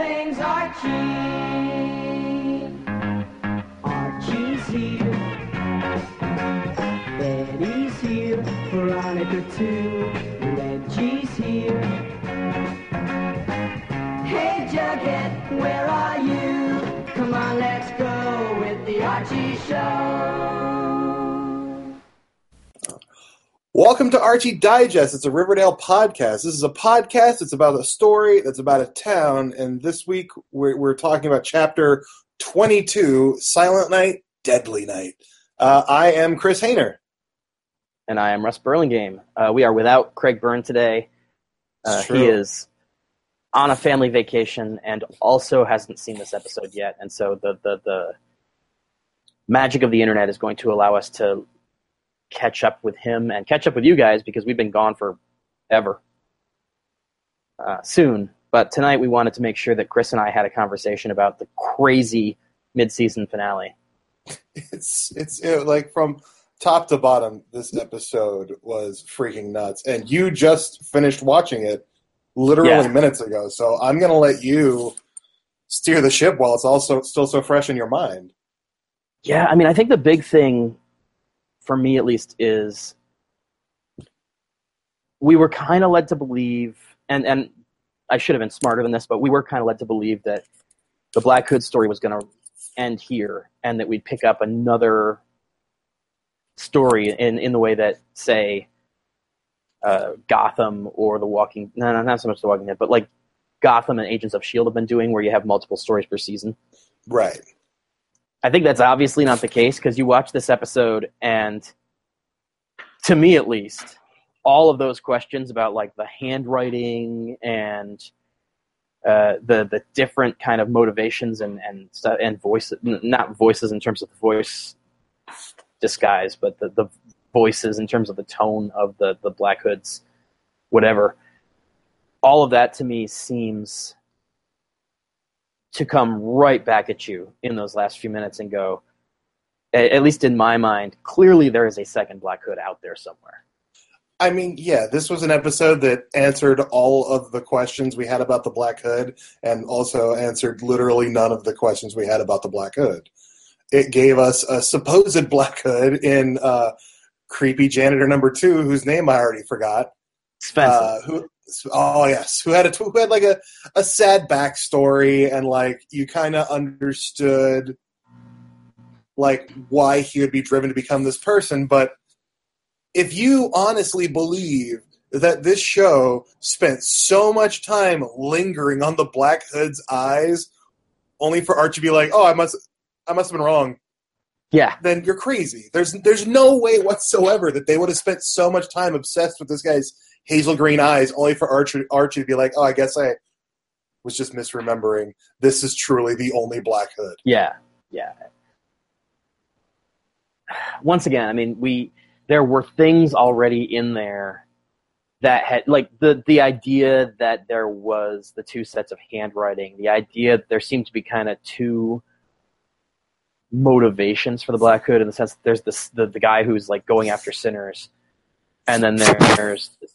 everything's Archie. Archie's here. Betty's here. Veronica too. Reggie's here. Hey Jughead, where are you? Come on, let's go with the Archie Show. Welcome to Archie Digest. It's a Riverdale podcast. This is a podcast. It's about a story that's about a town. And this week we're, we're talking about chapter 22 Silent Night, Deadly Night. Uh, I am Chris Hayner. and I am Russ Burlingame. Uh, we are without Craig Byrne today. Uh, he is on a family vacation and also hasn't seen this episode yet, and so the, the the magic of the internet is going to allow us to catch up with him and catch up with you guys because we've been gone for ever. Uh, soon, but tonight we wanted to make sure that Chris and I had a conversation about the crazy mid-season finale. It's, it's it, like from top to bottom, this episode was freaking nuts. And you just finished watching it literally Yeah. minutes ago. So I'm going to let you steer the ship while it's also still so fresh in your mind. Yeah, I mean, I think the big thing for me, at least, is we were kind of led to believe, and and I should have been smarter than this, but we were kind of led to believe that the Black Hood story was going to end here, and that we'd pick up another story in in the way that, say, uh, Gotham or The Walking, no, no, not so much The Walking Dead, but like Gotham and Agents of Shield have been doing, where you have multiple stories per season. Right. I think that's obviously not the case because you watch this episode and to me at least, all of those questions about like the handwriting and uh, the the different kind of motivations and and and voices not voices in terms of the voice disguise, but the, the voices in terms of the tone of the the Black Hoods, whatever. All of that to me seems to come right back at you in those last few minutes and go, at least in my mind, clearly there is a second Black Hood out there somewhere. I mean, yeah, this was an episode that answered all of the questions we had about the Black Hood and also answered literally none of the questions we had about the Black Hood. It gave us a supposed Black Hood in uh, creepy janitor number two, whose name I already forgot. Spencer. Uh, who? Oh yes, who had a who had like a, a sad backstory and like you kind of understood like why he would be driven to become this person, but if you honestly believe that this show spent so much time lingering on the Black Hood's eyes, only for Archie to be like, "Oh, I must, I must have been wrong," yeah, then you're crazy. There's, there's no way whatsoever that they would have spent so much time obsessed with this guy's hazel green eyes, only for Archie, Archie to be like, "Oh, I guess I was just misremembering. This is truly the only Black Hood." yeah, yeah. Once again, I mean, we there were things already in there that had like the the idea that there was the two sets of handwriting, the idea there seemed to be kind of two motivations for the Black Hood in the sense that there's this the, the guy who's like going after sinners, and then there's this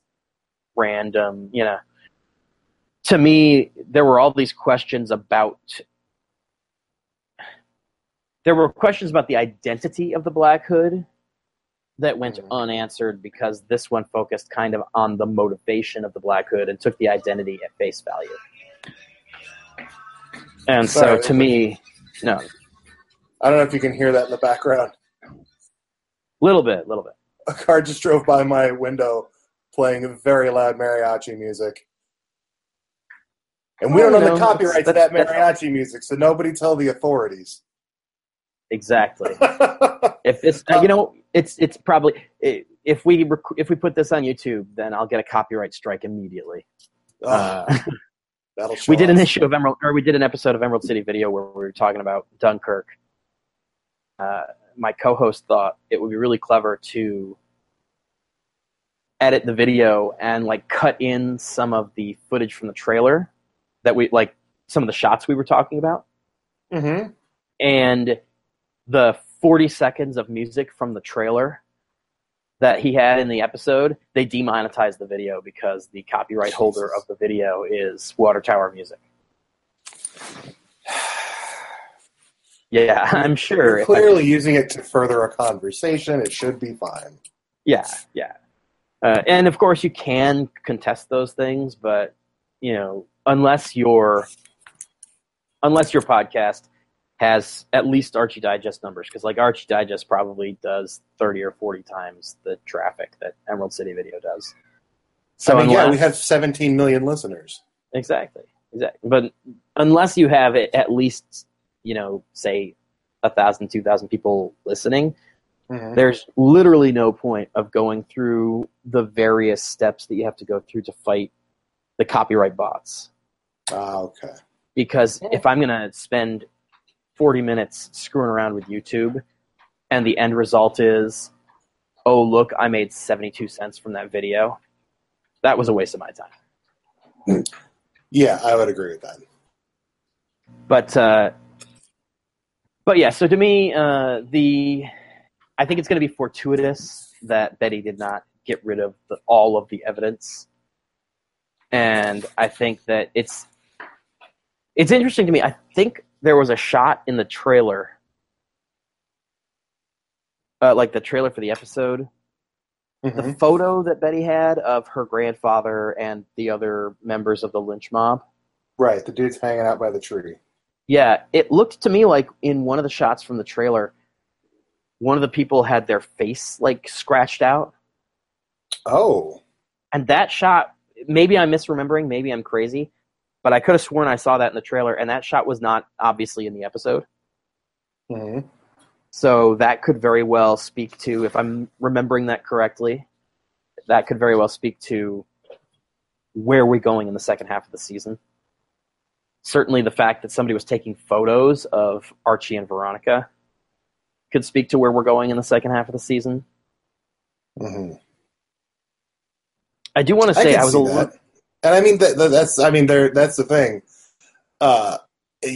random, you know. To me, there were all these questions about. There were questions about the identity of the Black Hood that went Mhm. unanswered because this one focused kind of on the motivation of the Black Hood and took the identity at face value. And so, to me, no, I don't know if you can hear that in the background. little bit, a little bit. A car just drove by my window playing very loud mariachi music. And we don't you own the copyright to that mariachi music, so nobody tell the authorities. Exactly. If it's uh, you know, it's it's probably if we rec- if we put this on YouTube, then I'll get a copyright strike immediately. Uh, that'll show we did an issue of Emerald, or we did an episode of Emerald City Video where we were talking about Dunkirk. Uh, my co-host thought it would be really clever to edit the video and like cut in some of the footage from the trailer that we like some of the shots we were talking about Mhm. and the 40 seconds of music from the trailer that he had in the episode they demonetized the video because the copyright holder of the video is water tower music Yeah, I'm sure. If I- clearly using it to further a conversation. It should be fine. Yeah, yeah. Uh, and of course, you can contest those things, but you know, unless your unless your podcast has at least Archie Digest numbers, because like Archie Digest probably does thirty or forty times the traffic that Emerald City Video does. So I mean, yeah, we have 17 million listeners. exactly, exactly. But unless you have at least, you know, say a thousand, two thousand people listening, Mhm. there's literally no point of going through the various steps that you have to go through to fight the copyright bots. Ah, okay. Because if I'm going to spend 40 minutes screwing around with YouTube and the end result is, oh, look, I made 72 cents from that video, that was a waste of my time. Yeah, I would agree with that. But, uh, but yeah, so to me, uh, the I think it's going to be fortuitous that Betty did not get rid of the, all of the evidence, and I think that it's it's interesting to me. I think there was a shot in the trailer, uh, like the trailer for the episode, the Mhm. photo that Betty had of her grandfather and the other members of the lynch mob. Right, the dude's hanging out by the tree. Yeah, it looked to me like in one of the shots from the trailer, one of the people had their face like scratched out. Oh, And that shot, maybe I'm misremembering, maybe I'm crazy, but I could have sworn I saw that in the trailer, and that shot was not obviously in the episode. hmm So that could very well speak to, if I'm remembering that correctly, that could very well speak to where we're going in the second half of the season. Certainly, the fact that somebody was taking photos of Archie and Veronica could speak to where we're going in the second half of the season. hmm I do want to say can I, was a that. little. And I mean that, that- that's I mean there that's the thing. Uh,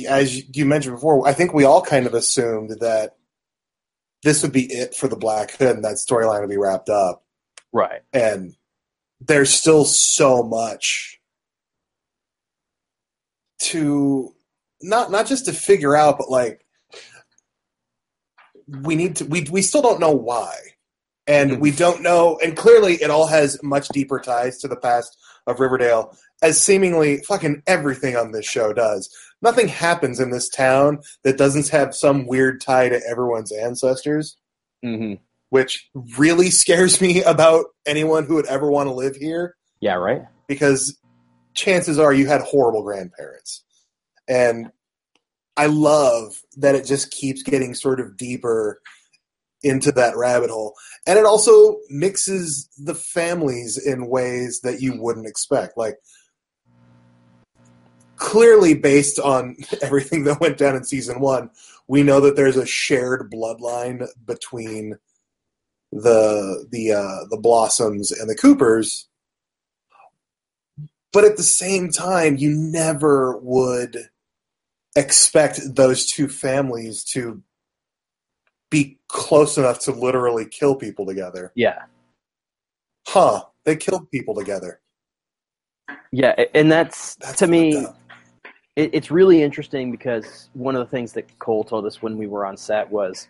as you mentioned before, I think we all kind of assumed that this would be it for the Black Hood, and that storyline would be wrapped up. Right. And there's still so much to not not just to figure out, but like we need to we we still don't know why. And we don't know and clearly it all has much deeper ties to the past of Riverdale as seemingly fucking everything on this show does. Nothing happens in this town that doesn't have some weird tie to everyone's ancestors, hmm which really scares me about anyone who would ever want to live here Yeah. Right. because chances are you had horrible grandparents. And I love that it just keeps getting sort of deeper into that rabbit hole. And it also mixes the families in ways that you wouldn't expect. Like, clearly, based on everything that went down in season one, we know that there's a shared bloodline between the the uh, the Blossoms and the Coopers but at the same time, you never would expect those two families to be close enough to literally kill people together. Yeah. Huh? They killed people together. Yeah. And that's, That's to me. it, it's really interesting because one of the things that Cole told us when we were on set was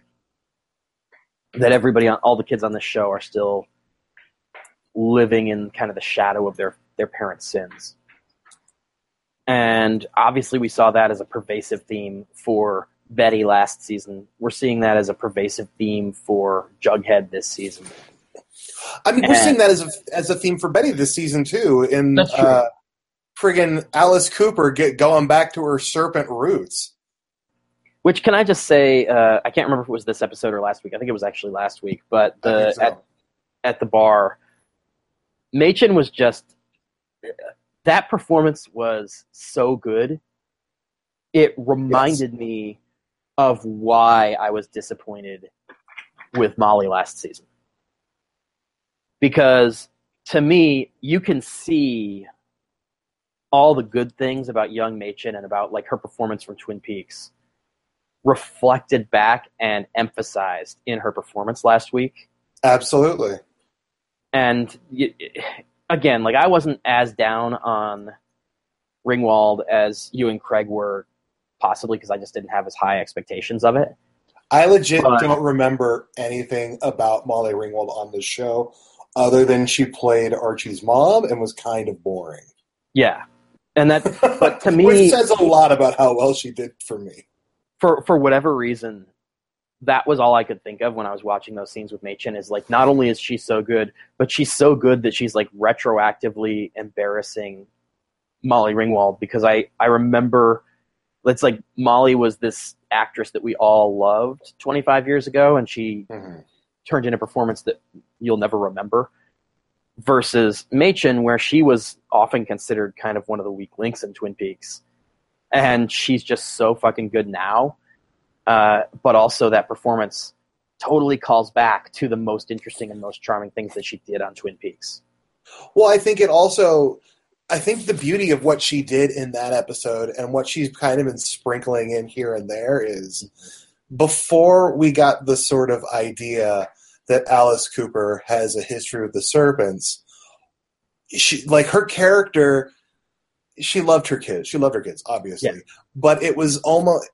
that everybody on all the kids on the show are still living in kind of the shadow of their their parents' sins. And obviously we saw that as a pervasive theme for Betty last season. We're seeing that as a pervasive theme for Jughead this season. I mean, we're seeing that as a as a theme for Betty this season too. In That's uh, friggin' Alice Cooper get going back to her serpent roots. Which can I just say? Uh, I can't remember if it was this episode or last week. I think it was actually last week. But the so. at, at the bar, Mädchen was just that performance was so good. It reminded me of why I was disappointed with Molly last season. Because to me, you can see all the good things about young Mädchen and about like her performance from Twin Peaks reflected back and emphasized in her performance last week. Absolutely. And again, like I wasn't as down on Ringwald as you and Craig were possibly because I just didn't have as high expectations of it. I legit But- don't remember anything about Molly Ringwald on this show other than she played Archie's mom and was kind of boring. Yeah, and that But to me- Which says a lot about how well she did for me. for for whatever reason, that was all I could think of when I was watching those scenes with Mädchen. Is like not only is she so good, but she's so good that she's like retroactively embarrassing Molly Ringwald because I I remember it's like Molly was this actress that we all loved 25 years ago, and she mm-hmm. turned in a performance that you'll never remember. Versus Mädchen, where she was often considered kind of one of the weak links in Twin Peaks, and she's just so fucking good now. Uh, but also that performance totally calls back to the most interesting and most charming things that she did on Twin Peaks. Well, I think it also, I think the beauty of what she did in that episode and what she's kind of been sprinkling in here and there is before we got the sort of idea that Alice Cooper has a history with the serpents, she, like her character, she loved her kids. She loved her kids, obviously. Yeah. But it was almost,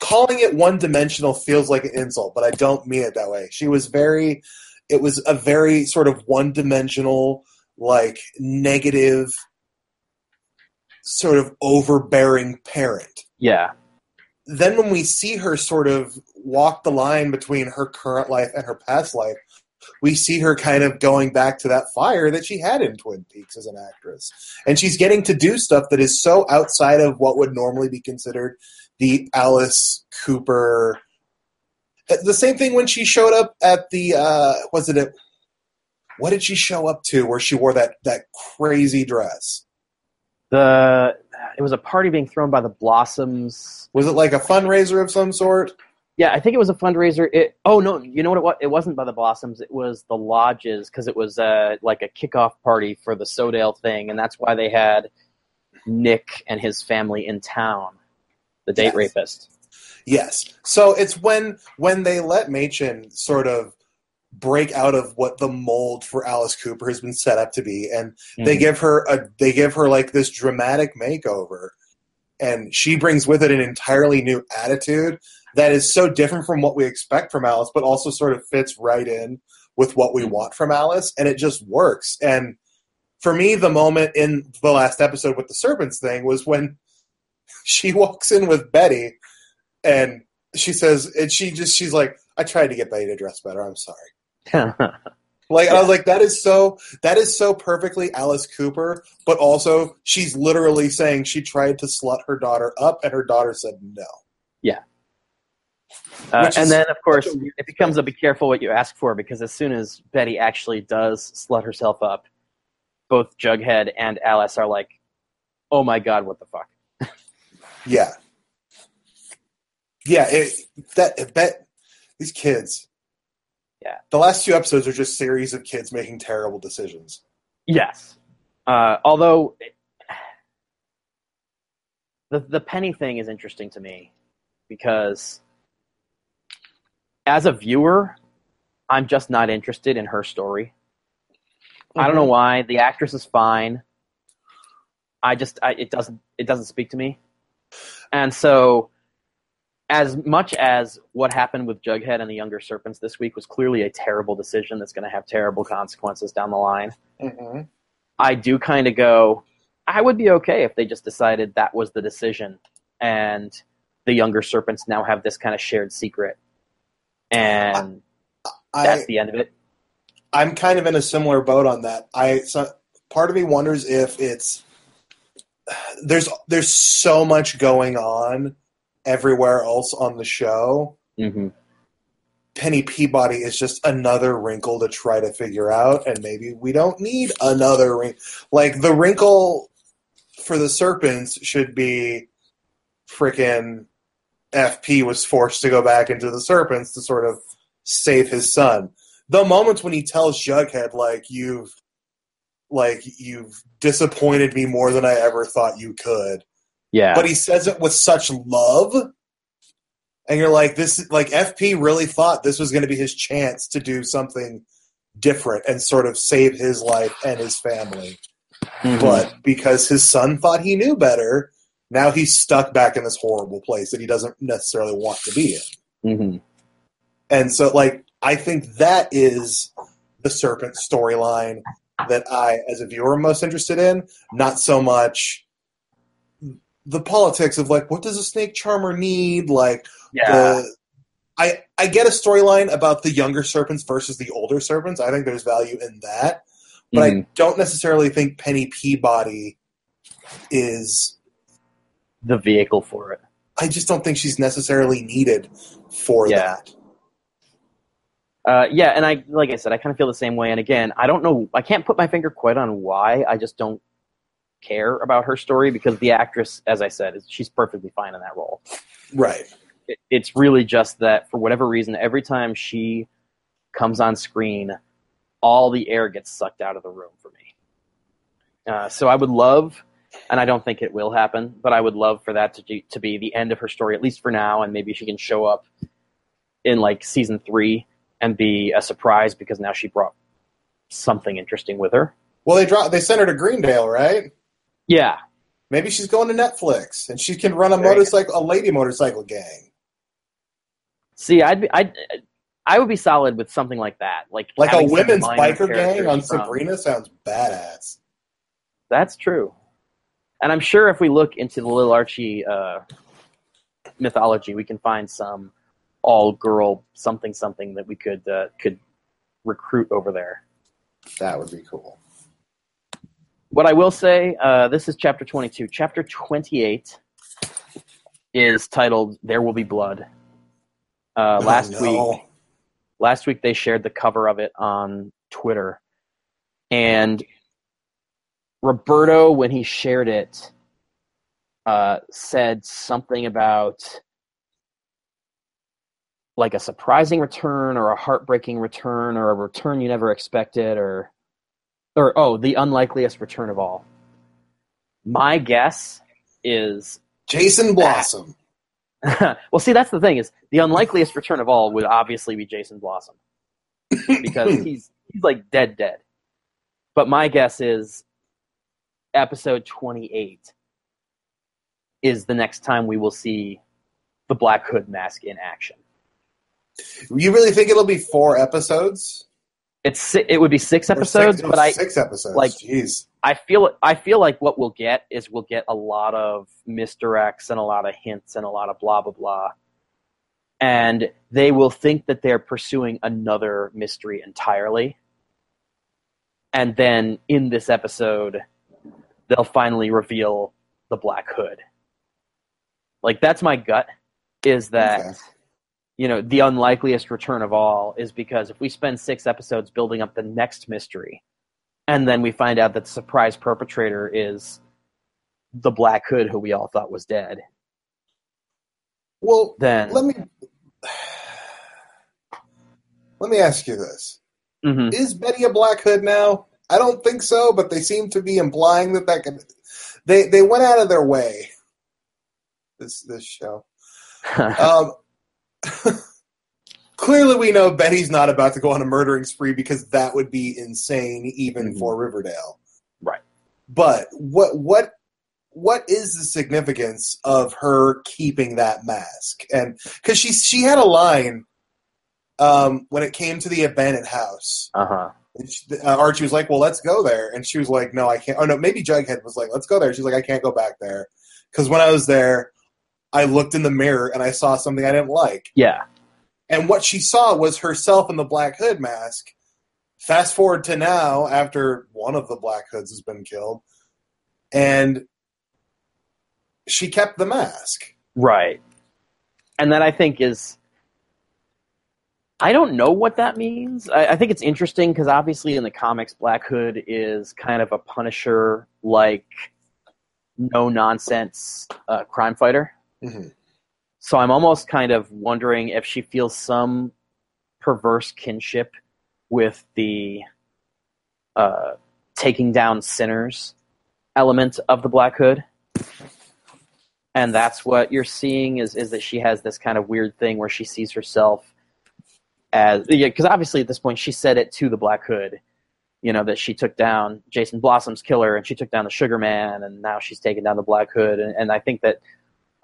calling it one dimensional feels like an insult, but I don't mean it that way. She was very, it was a very sort of one dimensional, like negative, sort of overbearing parent. Yeah, Then when we see her sort of walk the line between her current life and her past life, we see her kind of going back to that fire that she had in Twin Peaks as an actress. And she's getting to do stuff that is so outside of what would normally be considered the Alice Cooper. The same thing when she showed up at the uh, was it a what did she show up to where she wore that that crazy dress? the it was a party being thrown by the Blossoms. Was it like a fundraiser of some sort? Yeah, I think it was a fundraiser. It oh no, you know what it was? It wasn't by the Blossoms. It was the lodges because it was uh, like a kickoff party for the SoDale thing, and that's why they had Nick and his family in town. The date Yes. rapist. Yes. So it's when when they let Mädchen sort of break out of what the mold for Alice Cooper has been set up to be, and they Mhm. give her a they give her like this dramatic makeover, and she brings with it an entirely new attitude that is so different from what we expect from Alice, but also sort of fits right in with what we Mhm. want from Alice, and it just works. And for me, the moment in the last episode with the serpents thing was when she walks in with Betty and she says and she just she's like i tried to get betty to dress better. I'm sorry. Like and i was like that is so that is so perfectly alice cooper but also she's literally saying she tried to slut her daughter up and her daughter said no. Uh, and then, of course, a it becomes a be careful what you ask for because as soon as Betty actually does slut herself up, both Jughead and Alice are like, "Oh my god, what the fuck?" Yeah yeah it, that bet these kids Yeah. the last two episodes are just series of kids making terrible decisions Yes. Uh, although the the penny thing is interesting to me because as a viewer, I'm just not interested in her story. I don't know why. The actress is fine. I just I, it doesn't it doesn't speak to me. And so as much as what happened with Jughead and the Younger Serpents this week was clearly a terrible decision that's going to have terrible consequences down the line. hmm I do kind of go, I would be okay if they just decided that was the decision and the younger serpents now have this kind of shared secret. And that's I, the end of it. I'm kind of in a similar boat on that. I so, part of me wonders if it's there's there's so much going on everywhere else on the show. hmm Penny Peabody is just another wrinkle to try to figure out, and maybe we don't need another wrinkle. Like the wrinkle for the serpents should be freaking FP was forced to go back into the serpents to sort of save his son. The moments when he tells Jughead like you've like you've disappointed me more than I ever thought you could Yeah. but he says it with such love and you're like this like fp really thought this was going to be his chance to do something different and sort of save his life and his family Mhm. but because his son thought he knew better Now he's stuck back in this horrible place that he doesn't necessarily want to be in. hmm And so, like, I think that is the serpent storyline that I, as a viewer, am most interested in. Not so much the politics of like, what does a snake charmer need? Like, Yeah. the I I get a storyline about the younger serpents versus the older serpents. I think there's value in that, but I Mhm. don't necessarily think Penny Peabody is. the vehicle for it. I just don't think she's necessarily needed for Yeah. that. Uh, yeah, and I like I said, I kind of feel the same way. And again, I don't know, I can't put my finger quite on why. I just don't care about her story because the actress, as I said, is she's perfectly fine in that role. Right. It, it's really just that for whatever reason, every time she comes on screen, all the air gets sucked out of the room for me. Uh, so I would love, and I don't think it will happen, but I would love for that to to be the end of her story, at least for now, and maybe she can show up in like season three and be a surprise because now she brought something interesting with her. Well, they dropped. They sent her to Greendale, right? Yeah, Maybe she's going to Netflix and she can run a There motorcycle, a lady motorcycle gang, see, I'd be, I'd, I would be solid with something like that, like like a women's biker gang on from- Sabrina. Sounds badass. That's true. And I'm sure if we look into the Little Archie uh, mythology, we can find some all girl something something that we could uh, could recruit over there. That would be cool. What I will say, uh, this is chapter 22. Chapter 28 is titled "There Will Be Blood." Uh, last Oh, no. week, last week they shared the cover of it on Twitter, and Roberto, when he shared it, uh, said something about like a surprising return or a heartbreaking return or a return you never expected or or oh the unlikeliest return of all. My guess is Jason Blossom. well see that's the thing is the unlikeliest return of all would obviously be jason blossom because he's he's like dead dead. But my guess is episode 28 is the next time we will see the black hood mask in action You really think it'll be four episodes? it's it would be six episodes six, but i six episodes. like- jeez. I feel I feel like what we'll get is we'll get a lot of misdirects and a lot of hints and a lot of blah blah blah. And they will think that they're pursuing another mystery entirely. And then in this episode, they'll finally reveal the Black Hood. Like that's my gut is that Okay. You know, the unlikeliest return of all is because if we spend six episodes building up the next mystery, and then we find out that the surprise perpetrator is the Black Hood who we all thought was dead, Well, then let me let me ask you this: Mhm. Is Betty a Black Hood now? I don't think so, but they seem to be implying that that could. They they went out of their way. This this show. Um, clearly, we know Betty's not about to go on a murdering spree because that would be insane, even Mhm. for Riverdale. Right. But what what what is the significance of her keeping that mask? And because she she had a line um, when it came to the abandoned house. uh huh. And she, uh, Archie was like, "Well, let's go there," and she was like, "No, I can't." Oh no, maybe Jughead was like, "Let's go there." She's like, "I can't go back there because when I was there, I looked in the mirror and I saw something I didn't like." Yeah. And what she saw was herself in the Black Hood mask. Fast forward to now, after one of the Black Hoods has been killed, and she kept the mask. Right. And that I think is. I don't know what that means. I, I think it's interesting because obviously in the comics, Black Hood is kind of a Punisher like, no nonsense uh, crime fighter. Mhm. So I'm almost kind of wondering if she feels some perverse kinship with the uh, taking down sinners element of the Black Hood. And that's what you're seeing is, is that she has this kind of weird thing where she sees herself as yeah, because obviously at this point she said it to the Black Hood you know that she took down Jason Blossom's killer and she took down the Sugar Man and now she's taking down the Black Hood and, and I think that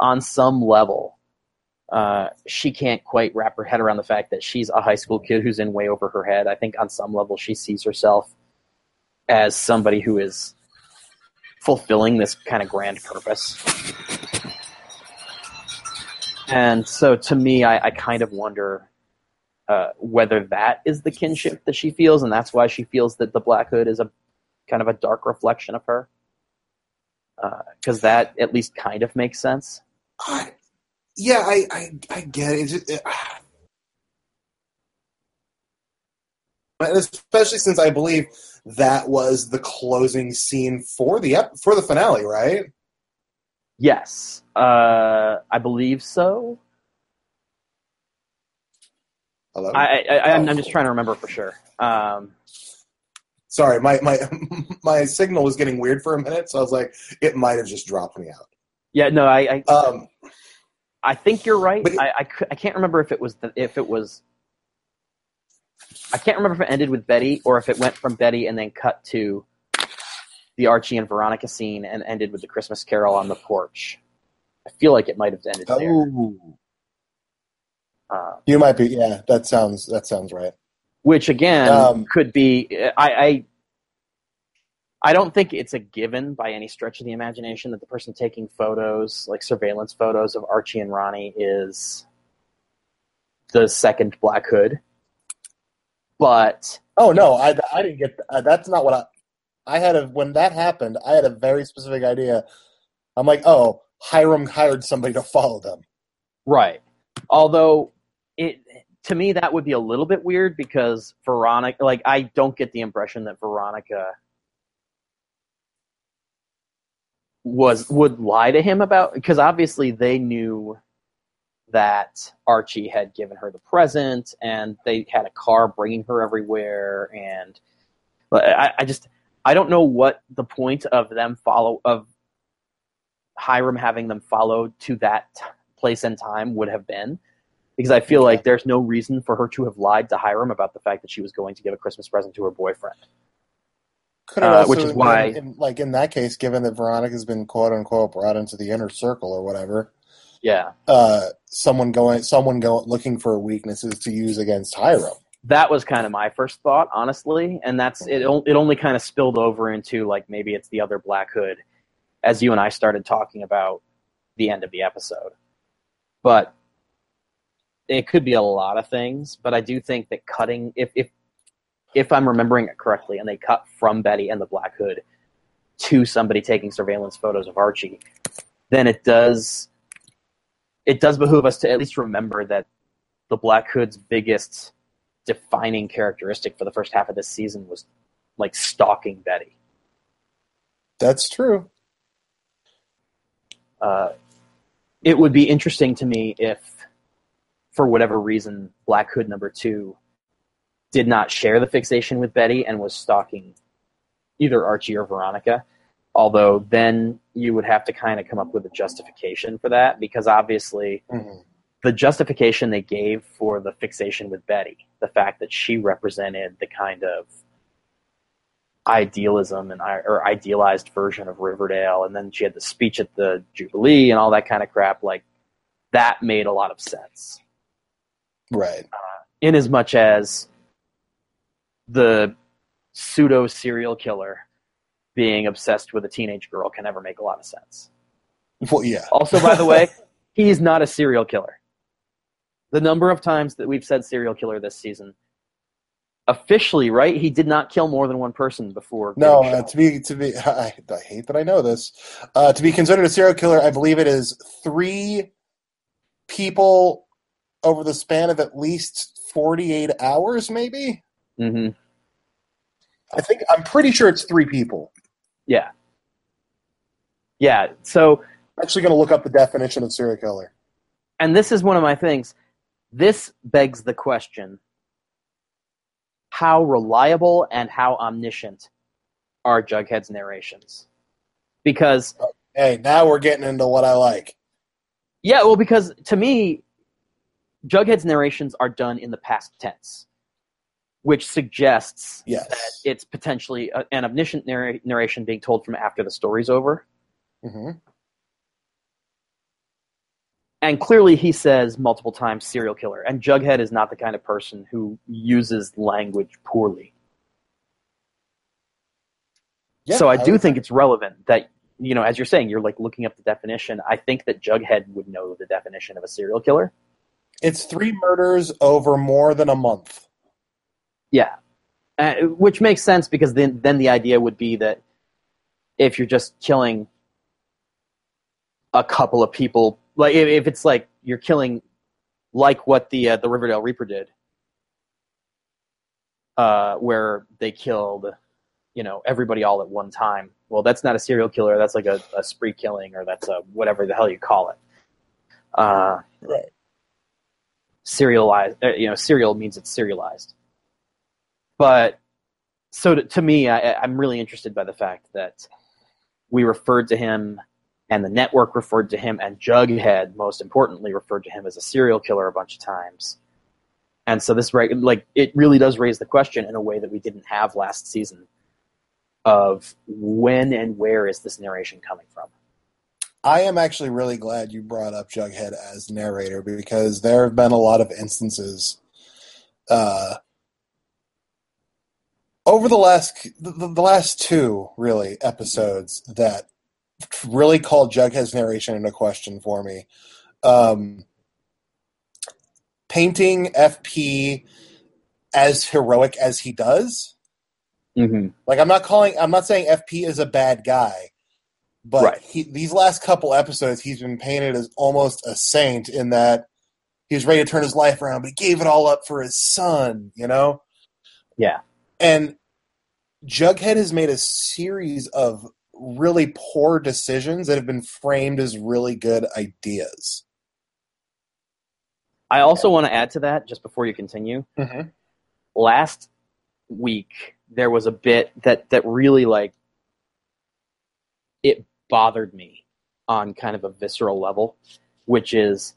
on some level uh, she can't quite wrap her head around the fact that she's a high school kid who's in way over her head. I think on some level she sees herself as somebody who is fulfilling this kind of grand purpose. And so to me, I, I kind of wonder uh, whether that is the kinship that she feels, and that's why she feels that the Black Hood is a kind of a dark reflection of her. Because uh, that at least kind of makes sense. I, yeah, I, I, I get it. Just, it and especially since I believe that was the closing scene for the ep- for the finale, right? Yes, uh, I believe so. Hello. I, I, I am Oh. just trying to remember for sure. Um, Sorry, my my my signal was getting weird for a minute, so I was like, it might have just dropped me out. Yeah, no, I, I, Um, I think you're right. It- I, I, I can't remember if it was the, if it was. I can't remember if it ended with Betty or if it went from Betty and then cut to the Archie and Veronica scene and ended with the Christmas Carol on the porch. I feel like it might have ended there. oh, Uh, you might be. Yeah, that sounds that sounds right. which again Um, could be I, I I don't think it's a given by any stretch of the imagination that the person taking photos, like surveillance photos of Archie and Ronnie, is the second Black Hood. But Oh no, I, I didn't get uh, that's not what I I had a when that happened. I had a very specific idea. I'm like, oh, Hiram hired somebody to follow them. right, although it to me that would be a little bit weird because Veronica, like I don't get the impression that Veronica was would lie to him about because obviously they knew that Archie had given her the present and they had a car bringing her everywhere and I, I just I don't know what the point of them follow of Hiram having them follow to that place and time would have been because I feel like there's no reason for her to have lied to Hiram about the fact that she was going to give a Christmas present to her boyfriend. Could have Uh, which is why- in, like in that case, given that Veronica's been quote unquote brought into the inner circle or whatever, Yeah. uh, someone going, someone going looking for weaknesses to use against Hiram. that was kind of my first thought, honestly, and that's it. It only kind of spilled over into like maybe it's the other Black Hood, as you and I started talking about the end of the episode. But it could be a lot of things. But I do think that cutting, if if if I'm remembering it correctly, and they cut from Betty and the Black Hood to somebody taking surveillance photos of Archie, then it does it does behoove us to at least remember that the Black Hood's biggest defining characteristic for the first half of this season was like stalking Betty. That's true. Uh, it would be interesting to me if, for whatever reason, Black Hood number two did not share the fixation with Betty and was stalking either Archie or Veronica. Although then you would have to kind of come up with a justification for that because obviously Mhm. the justification they gave for the fixation with Betty, the fact that she represented the kind of idealism and or idealized version of Riverdale, and then she had the speech at the Jubilee and all that kind of crap, like that made a lot of sense. Right. In as much as the pseudo serial killer being obsessed with a teenage girl can never make a lot of sense. Well, yeah. Also, by the way, he's not a serial killer. The number of times that we've said serial killer this season, officially, right? He did not kill more than one person before. No, uh, to be to be, I, I hate that I know this. Uh, to be considered a serial killer, I believe it is three people over the span of at least forty-eight hours, maybe. Mhm. I think I'm pretty sure it's three people. Yeah. Yeah. So, I'm actually going to look up the definition of serial killer. and this is one of my things. This begs the question how reliable and how omniscient are Jughead's narrations? Because Hey, now we're getting into what I like. Yeah, well, because to me, Jughead's narrations are done in the past tense. Which suggests Yes. it's potentially a, an omniscient narr- narration being told from after the story's over. hmm And clearly, he says multiple times serial killer. And Jughead is not the kind of person who uses language poorly. Yeah, so I do would- think it's relevant that, you know, as you're saying, you're like looking up the definition. I think that Jughead would know the definition of a serial killer. it's three murders over more than a month. Yeah. Uh, which makes sense because then, then the idea would be that if you're just killing a couple of people, like if, if it's like you're killing like what the uh, the Riverdale Reaper did, uh, where they killed, you know, everybody all at one time. Well, that's not a serial killer. That's like a, a spree killing, or that's a whatever the hell you call it. Uh, Right. serialized, uh, you know, serial means it's serialized. But so to, to me, I, I'm really interested by the fact that we referred to him, and the network referred to him, and Jughead, most importantly, referred to him as a serial killer a bunch of times. And so this, right, like, it really does raise the question in a way that we didn't have last season of when and where is this narration coming from? I am actually really glad you brought up Jughead as narrator because there have been a lot of instances uh, over the last the, the last two really episodes that really called Jughead's narration into question for me. Um, painting FP as heroic as he does. Mm-hmm. Like I'm not calling I'm not saying FP is a bad guy, but Right. he, these last couple episodes he's been painted as almost a saint in that he was ready to turn his life around, but he gave it all up for his son, you know? Yeah. And Jughead has made a series of really poor decisions that have been framed as really good ideas. I also want to add to that, just before you continue. Mhm. Last week, there was a bit that, that really, like, it bothered me on kind of a visceral level, which is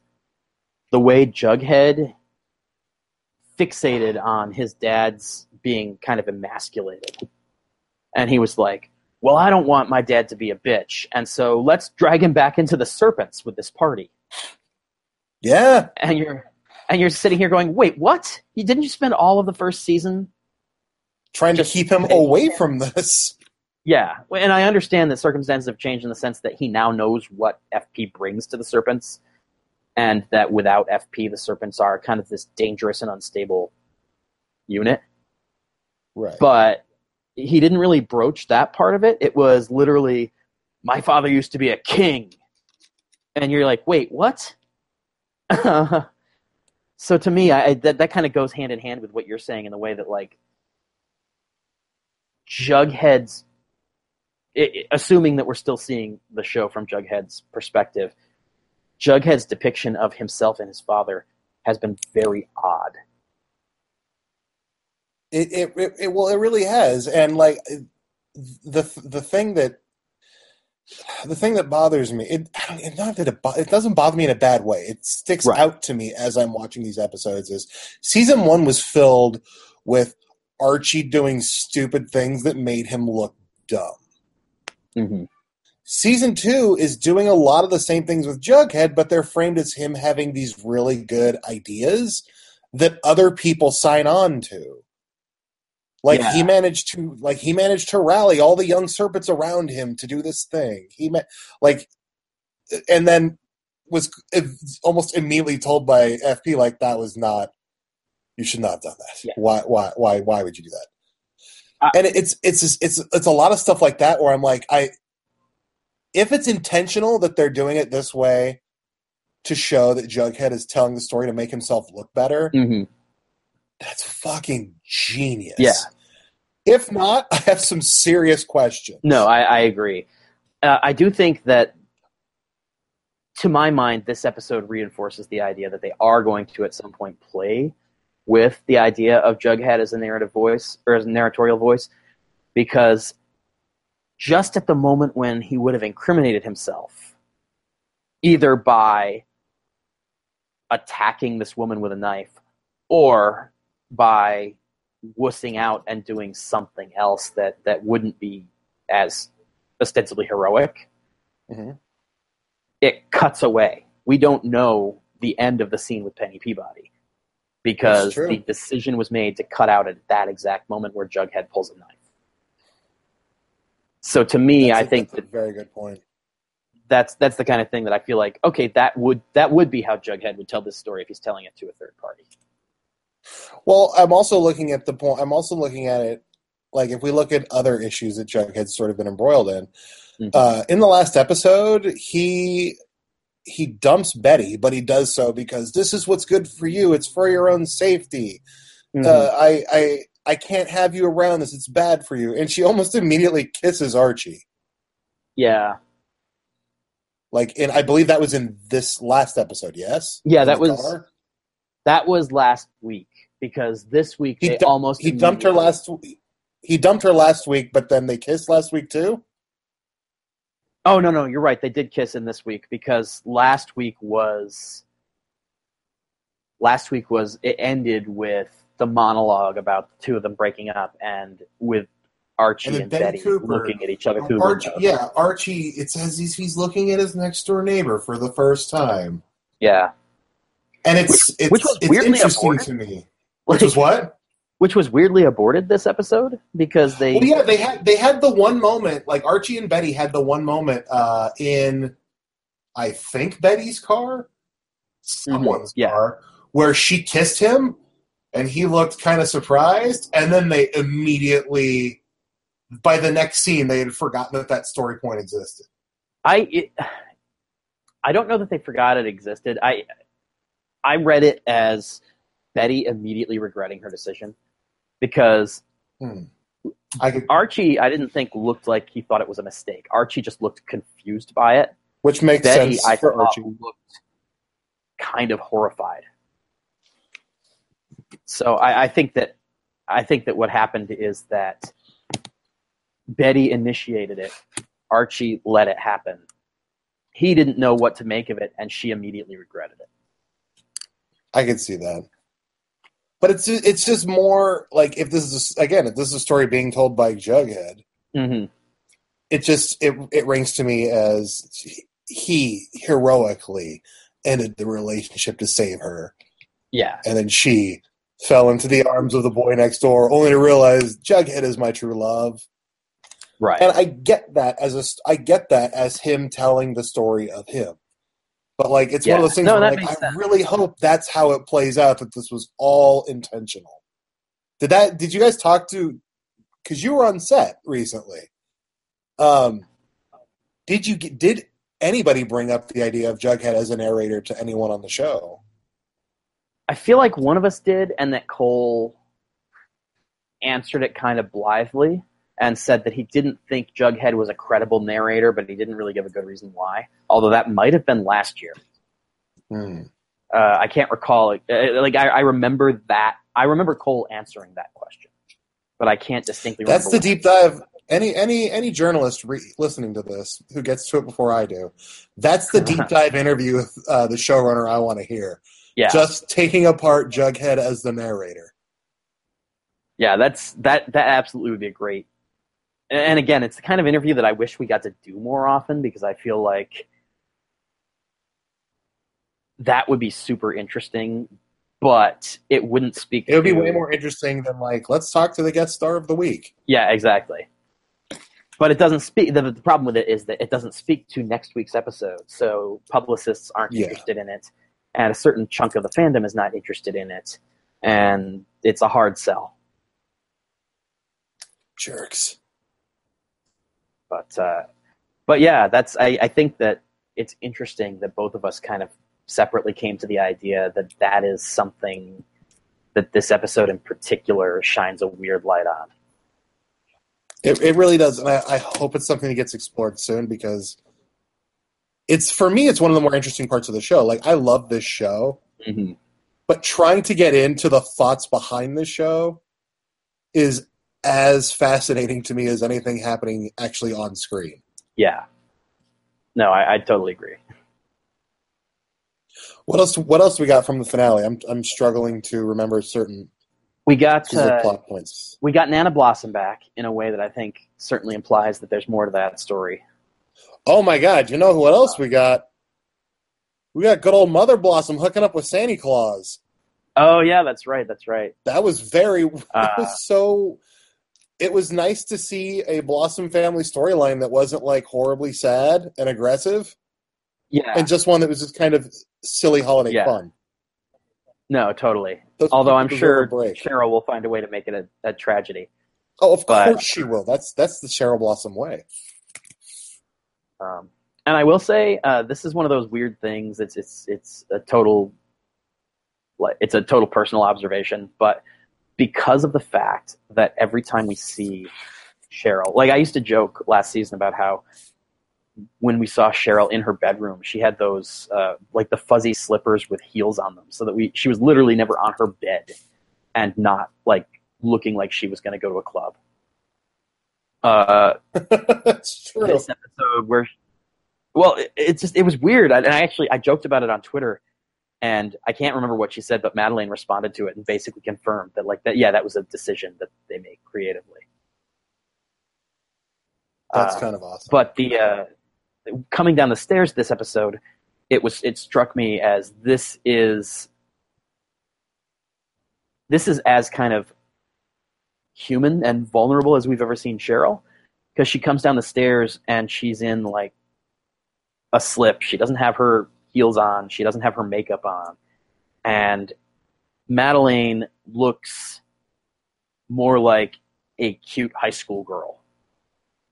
the way Jughead fixated on his dad's being kind of emasculated. And he was like, well, I don't want my dad to be a bitch, and so let's drag him back into the serpents with this party Yeah. and you're and you're sitting here going, "Wait, what? You didn't you spend all of the first season?" Trying to keep him away from this. Yeah, and I understand that circumstances have changed in the sense that he now knows what FP brings to the Serpents, and that without FP, the Serpents are kind of this dangerous and unstable unit. Right. But he didn't really broach that part of it. It was literally, "My father used to be a king," and you're like, "Wait, what?" so to me, I, that that kind of goes hand in hand with what you're saying in the way that like Jughead's, i i- assuming that we're still seeing the show from Jughead's perspective, Jughead's depiction of himself and his father has been very odd. It, it, it, it well, it really has, and like the the thing that the thing that bothers me, it not that it, it doesn't bother me in a bad way. It sticks Right. out to me as I'm watching these episodes. Is season one was filled with Archie doing stupid things that made him look dumb. Mm-hmm. Season two is doing a lot of the same things with Jughead, but they're framed as him having these really good ideas that other people sign on to. Like Yeah. he managed to, like he managed to rally all the young serpents around him to do this thing. He ma- like, and then was almost immediately told by FP like that was not. You should not have done that. Yeah. Why? Why? Why? Why would you do that? I- and it's it's it's it's a lot of stuff like that where I'm like I if it's intentional that they're doing it this way to show that Jughead is telling the story to make himself look better, Mm-hmm. That's fucking genius. Yeah. If not, I have some serious questions. No, I, I agree. Uh, I do think that, to my mind, this episode reinforces the idea that they are going to, at some point, play with the idea of Jughead as a narrative voice or as a narratorial voice, because just at the moment when he would have incriminated himself, either by attacking this woman with a knife or by wussing out and doing something else that that wouldn't be as ostensibly heroic. Mhm. It cuts away. We don't know the end of the scene with Penny Peabody because the decision was made to cut out at that exact moment where Jughead pulls a knife. So to me, That's I a- think that's a very good point. that's that's the kind of thing that I feel like okay that would that would be how Jughead would tell this story if he's telling it to a third party. Well, I'm also looking at the point. I'm also looking at it like if we look at other issues that Jughead's sort of been embroiled in. Mhm. Uh, in the last episode, he he dumps Betty, but he does so because this is what's good for you. It's for your own safety. Mm-hmm. Uh, I I I can't have you around this. It's bad for you. And she almost immediately kisses Archie. yeah, Like, and I believe that was in this last episode. Yes. Yeah, In that was- car? That was last week because this week He they du- almost He dumped her last. He dumped her last week, but then they kissed last week too. Oh no, no, you're right. They did kiss in this week because last week was last week was it ended with the monologue about the two of them breaking up and with Archie And and, Ben Betty Cooper- looking at each other through Archie, windows. yeah, Archie. It says he's he's looking at his next door neighbor for the first time, Yeah. And it's it's, which was it's weirdly interesting aborted. to me. Which was what? which was weirdly aborted this episode because they Well, yeah, they had they had the one moment, like Archie and Betty had the one moment uh, in, I think Betty's car, someone's Mm-hmm. yeah. car, where she kissed him, and he looked kind of surprised, and then they immediately, by the next scene, they had forgotten that that story point existed. I it, I don't know that they forgot it existed. I I read it as Betty immediately regretting her decision because hmm. I could, Archie I didn't think looked like he thought it was a mistake. Archie just looked confused by it. which makes Betty sense I for thought Archie. looked kind of horrified. So I, I think that I think that what happened is that Betty initiated it. Archie let it happen. He didn't know what to make of it, and she immediately regretted it. I can see that. But it's it's just more like if this is again if this is a story being told by Jughead, Mm-hmm. it just it it rings to me as he heroically ended the relationship to save her, Yeah, and then she fell into the arms of the boy next door, only to realize Jughead is my true love. right. And I get that as a I get that as him telling the story of him. But like it's one of those things No, like, I sense. really hope that's how it plays out that this was all intentional. Did that did you guys talk to cuz you were on set recently. Um did you get, did anybody bring up the idea of Jughead as a narrator to anyone on the show? I feel like one of us did, and that Cole answered it kind of blithely and said that he didn't think Jughead was a credible narrator, but he didn't really give a good reason why. Although that might have been last year. Hmm. Uh, I can't recall. it. Uh, Like I, I remember that. I remember Cole answering that question, but I can't distinctly. Remember. That's the deep dive. Any any any journalist re- listening to this who gets to it before I do, that's the deep dive interview with uh, the showrunner I want to hear. Yeah, Just taking apart Jughead as the narrator. yeah. That's that. That absolutely would be a great. And again, it's the kind of interview that I wish we got to do more often because I feel like that would be super interesting, but it wouldn't speak. It would be way more interesting than like let's talk to the guest star of the week. Yeah, exactly. But it doesn't speak. The, the problem with it is that it doesn't speak to next week's episode, so publicists aren't Yeah. interested in it, and a certain chunk of the fandom is not interested in it, and it's a hard sell. Jerks. But uh, but yeah, that's I, I think that it's interesting that both of us kind of separately came to the idea that that is something that this episode in particular shines a weird light on. It it really does, and I, I hope it's something that gets explored soon because it's for me it's one of the more interesting parts of the show. Like I love this show. Mm-hmm. but trying to get into the thoughts behind the show is as fascinating to me as anything happening actually on screen. Yeah. No, I, I totally agree. What else? What else we got from the finale? I'm I'm struggling to remember certain We got uh, plot points. we got Nana Blossom back in a way that I think certainly implies that there's more to that story. Oh my god! You know what else we got? We got good old Mother Blossom hooking up with Santa Claus. Oh yeah, that's right, that's right. That was very. Uh, was so. It was nice to see a Blossom family storyline that wasn't like horribly sad and aggressive, yeah, and just one that was just kind of silly holiday Yeah. fun. no, totally. Those Although I'm sure. Cheryl will find a way to make it a, a tragedy. Oh, of but- course she will. That's that's the Cheryl Blossom way. Um, and I will say, uh, this is one of those weird things. It's it's it's a total, like it's a total personal observation, but because of the fact that every time we see Cheryl, like I used to joke last season about how when we saw Cheryl in her bedroom, she had those uh, like the fuzzy slippers with heels on them, so that we she was literally never on her bed and not like looking like she was going to go to a club. Uh, That's true. this episode where well it, it's just it was weird I, and i actually i joked about it on twitter and i can't remember what she said but Madelaine responded to it and basically confirmed that like that yeah that was a decision that they made creatively That's Uh, kind of awesome. but the uh, coming down the stairs this episode it was it struck me as this is this is as kind of human and vulnerable as we've ever seen cheryl because she comes down the stairs and she's in like a slip she doesn't have her heels on she doesn't have her makeup on and Madelaine looks more like a cute high school girl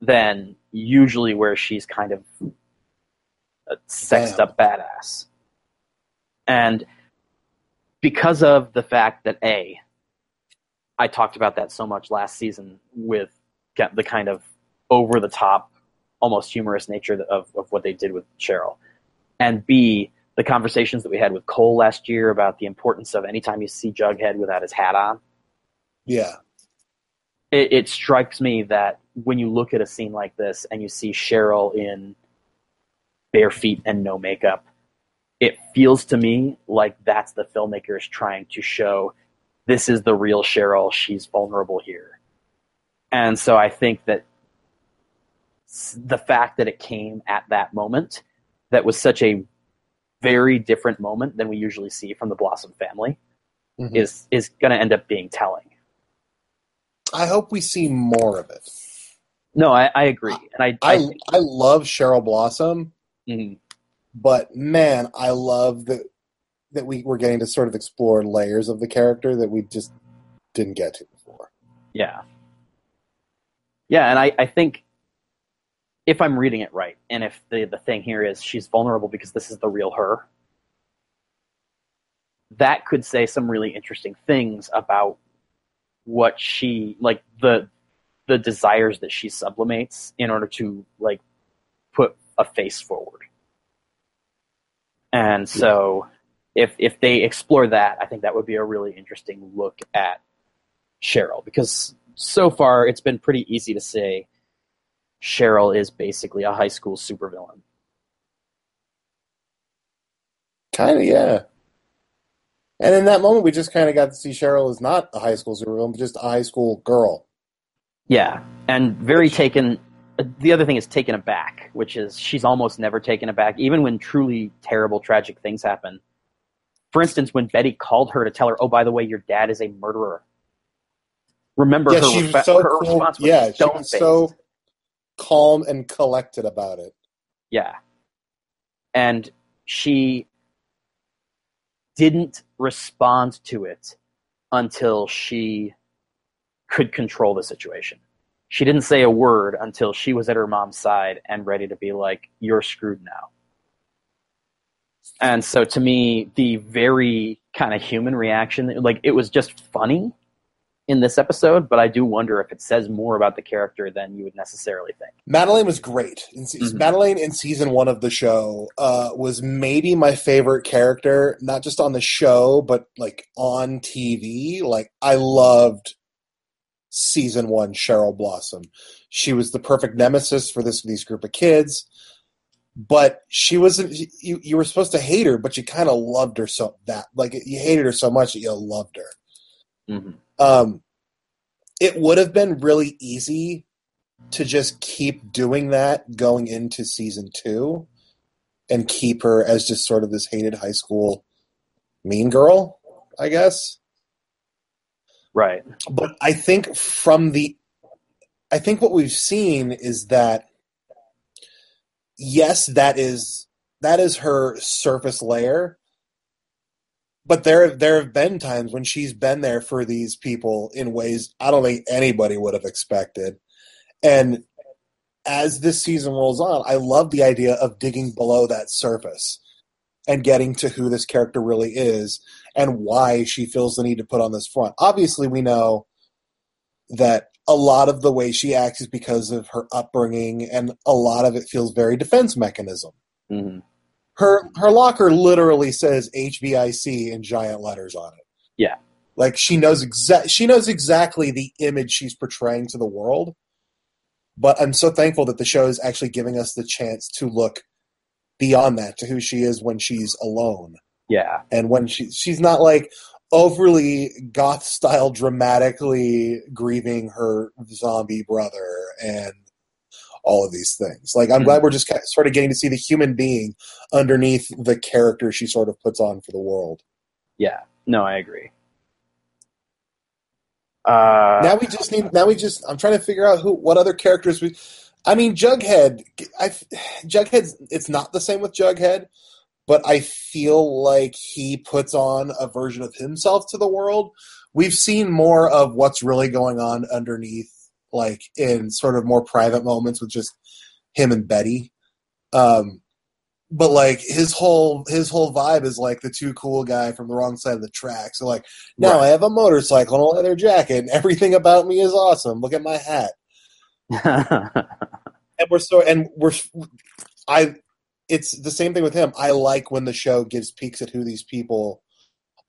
than usually where she's kind of a sexed Damn. up badass. And because of the fact that A, I talked about that so much last season with the kind of over the top, almost humorous nature of, of what they did with Cheryl. And B, the conversations that we had with Cole last year about the importance of anytime you see Jughead without his hat on, yeah, it, it strikes me that when you look at a scene like this and you see Cheryl in bare feet and no makeup, it feels to me like that's the filmmakers trying to show this is the real Cheryl. She's vulnerable here. And so I think that the fact that it came at that moment, that was such a very different moment than we usually see from the Blossom family, Mhm. is is going to end up being telling. I hope we see more of it. No, I, I agree, and I, I, I I love Cheryl Blossom, mhm. but man, I love that that we were getting to sort of explore layers of the character that we just didn't get to before. yeah, yeah, and I, I think if I'm reading it right, and if the the thing here is she's vulnerable because this is the real her, that could say some really interesting things about what she like the the desires that she sublimates in order to like put a face forward. And so if if they explore that, I think that would be a really interesting look at Cheryl because so far it's been pretty easy to say Cheryl is basically a high school supervillain. Kind of, yeah. And in that moment, we just kind of got to see Cheryl is not a high school supervillain, but just a high school girl. Yeah, and very taken. The other thing is taken aback, which is she's almost never taken aback, even when truly terrible, tragic things happen. For instance, when Betty called her to tell her, "Oh, by the way, your dad is a murderer." Remember yeah, her, she was so her cool. response was Yeah, she was so. Calm and collected about it. Yeah, and she didn't respond to it until she could control the situation. She didn't say a word until she was at her mom's side and ready to be like, "You're screwed now." And so, to me, the very kind of human reaction, like it was just funny in this episode, but I do wonder if it says more about the character than you would necessarily think. Madelaine was great. In se- Mhm. Madelaine in season one of the show uh, was maybe my favorite character, not just on the show, but like on TV. Like I loved season one Cheryl Blossom. She was the perfect nemesis for this these group of kids. But she wasn't. You you were supposed to hate her, but you kind of loved her so that like you hated her so much that you loved her. Mm-hmm. Um, it would have been really easy to just keep doing that going into season two and keep her as just sort of this hated high school mean girl, I guess. Right. But I think from the I think what we've seen is that yes, that is that is her surface layer. But there there have been times when she's been there for these people in ways I don't think anybody would have expected. And as this season rolls on, I love the idea of digging below that surface and getting to who this character really is and why she feels the need to put on this front. Obviously, we know that a lot of the way she acts is because of her upbringing, and a lot of it feels very defense mechanism. hmm Her her locker literally says HVIC in giant letters on it. Yeah. like she knows exact she knows exactly the image she's portraying to the world. But I'm so thankful that the show is actually giving us the chance to look beyond that to who she is when she's alone Yeah. and when she she's not like overly goth style dramatically grieving her zombie brother and all of these things like i'm Mhm. glad we're just kind of sort of getting to see the human being underneath the character she sort of puts on for the world Yeah. No, I agree. Uh, now we just need now we just i'm trying to figure out who what other characters we i mean jughead i jughead's it's not the same with jughead but i feel like he puts on a version of himself to the world we've seen more of what's really going on underneath like in sort of more private moments with just him and betty um but like his whole his whole vibe is like the too cool guy from the wrong side of the track so like now Right. I have a motorcycle and a leather jacket, and everything about me is awesome. Look at my hat. And we're so, and we're, I, it's the same thing with him. I like when the show gives peeks at who these people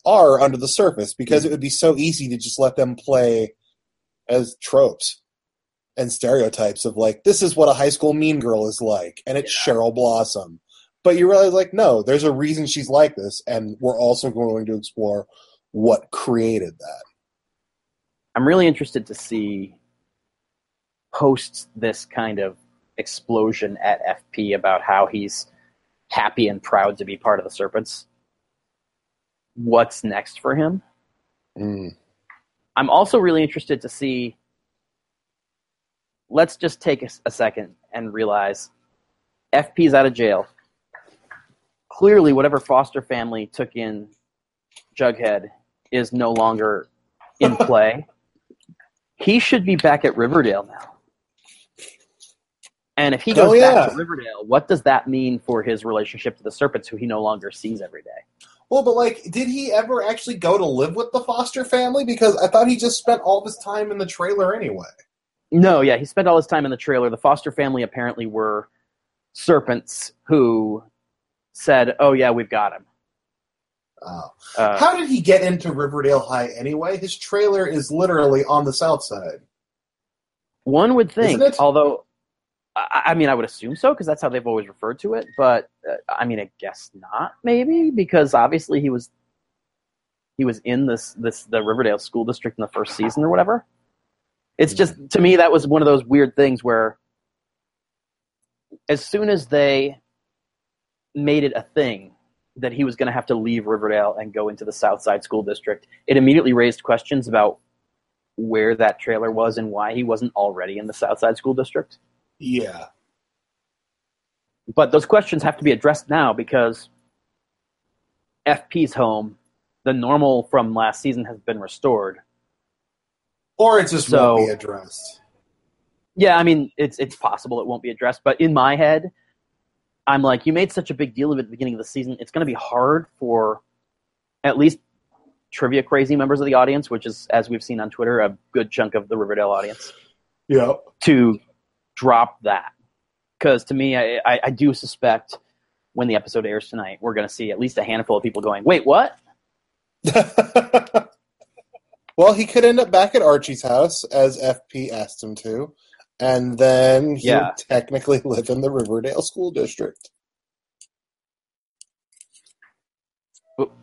are under the surface because it would be so easy to just let them play as tropes and stereotypes of like, this is what a high school mean girl is like, and it's Cheryl Blossom. But you realize, like, no, there's a reason she's like this, and we're also going to explore what created that. I'm really interested to see post this kind of explosion at FP about how he's happy and proud to be part of the Serpents. What's next for him? Mm. I'm also really interested to see. Let's just take a, a second and realize FP's out of jail. Clearly, whatever foster family took in Jughead is no longer in play. he should be back at Riverdale now. And if he goes Oh, yeah. back to Riverdale, what does that mean for his relationship to the Serpents, who he no longer sees every day? Well, but like, did he ever actually go to live with the foster family? Because I thought he just spent all this time in the trailer anyway. No, yeah, he spent all his time in the trailer. The Foster family apparently were serpents who said, "Oh yeah, we've got him." Oh. Uh, How did he get into Riverdale High anyway? His trailer is literally on the south side. one would think, although, I, I mean, I would assume so because that's how they've always referred to it. But uh, I mean, I guess not, maybe because obviously he was he was in this this the Riverdale school district in the first season or whatever. It's just to me that was one of those weird things where as soon as they made it a thing that he was going to have to leave Riverdale and go into the South Side School District, it immediately raised questions about where that trailer was and why he wasn't already in the South Side School District. Yeah. But those questions have to be addressed now because FP's home, the normal from last season, has been restored. Or it just So- won't be addressed. Yeah, I mean, it's it's possible it won't be addressed, but in my head, I'm like, you made such a big deal of it at the beginning of the season. It's going to be hard for at least trivia crazy members of the audience, which is, as we've seen on Twitter, a good chunk of the Riverdale audience, Yep. to drop that. Because to me, I, I, I do suspect when the episode airs tonight, we're going to see at least a handful of people going, "Wait, what?" well, he could end up back at Archie's house as FP asked him to, and then he Yeah. would technically live in the Riverdale School District.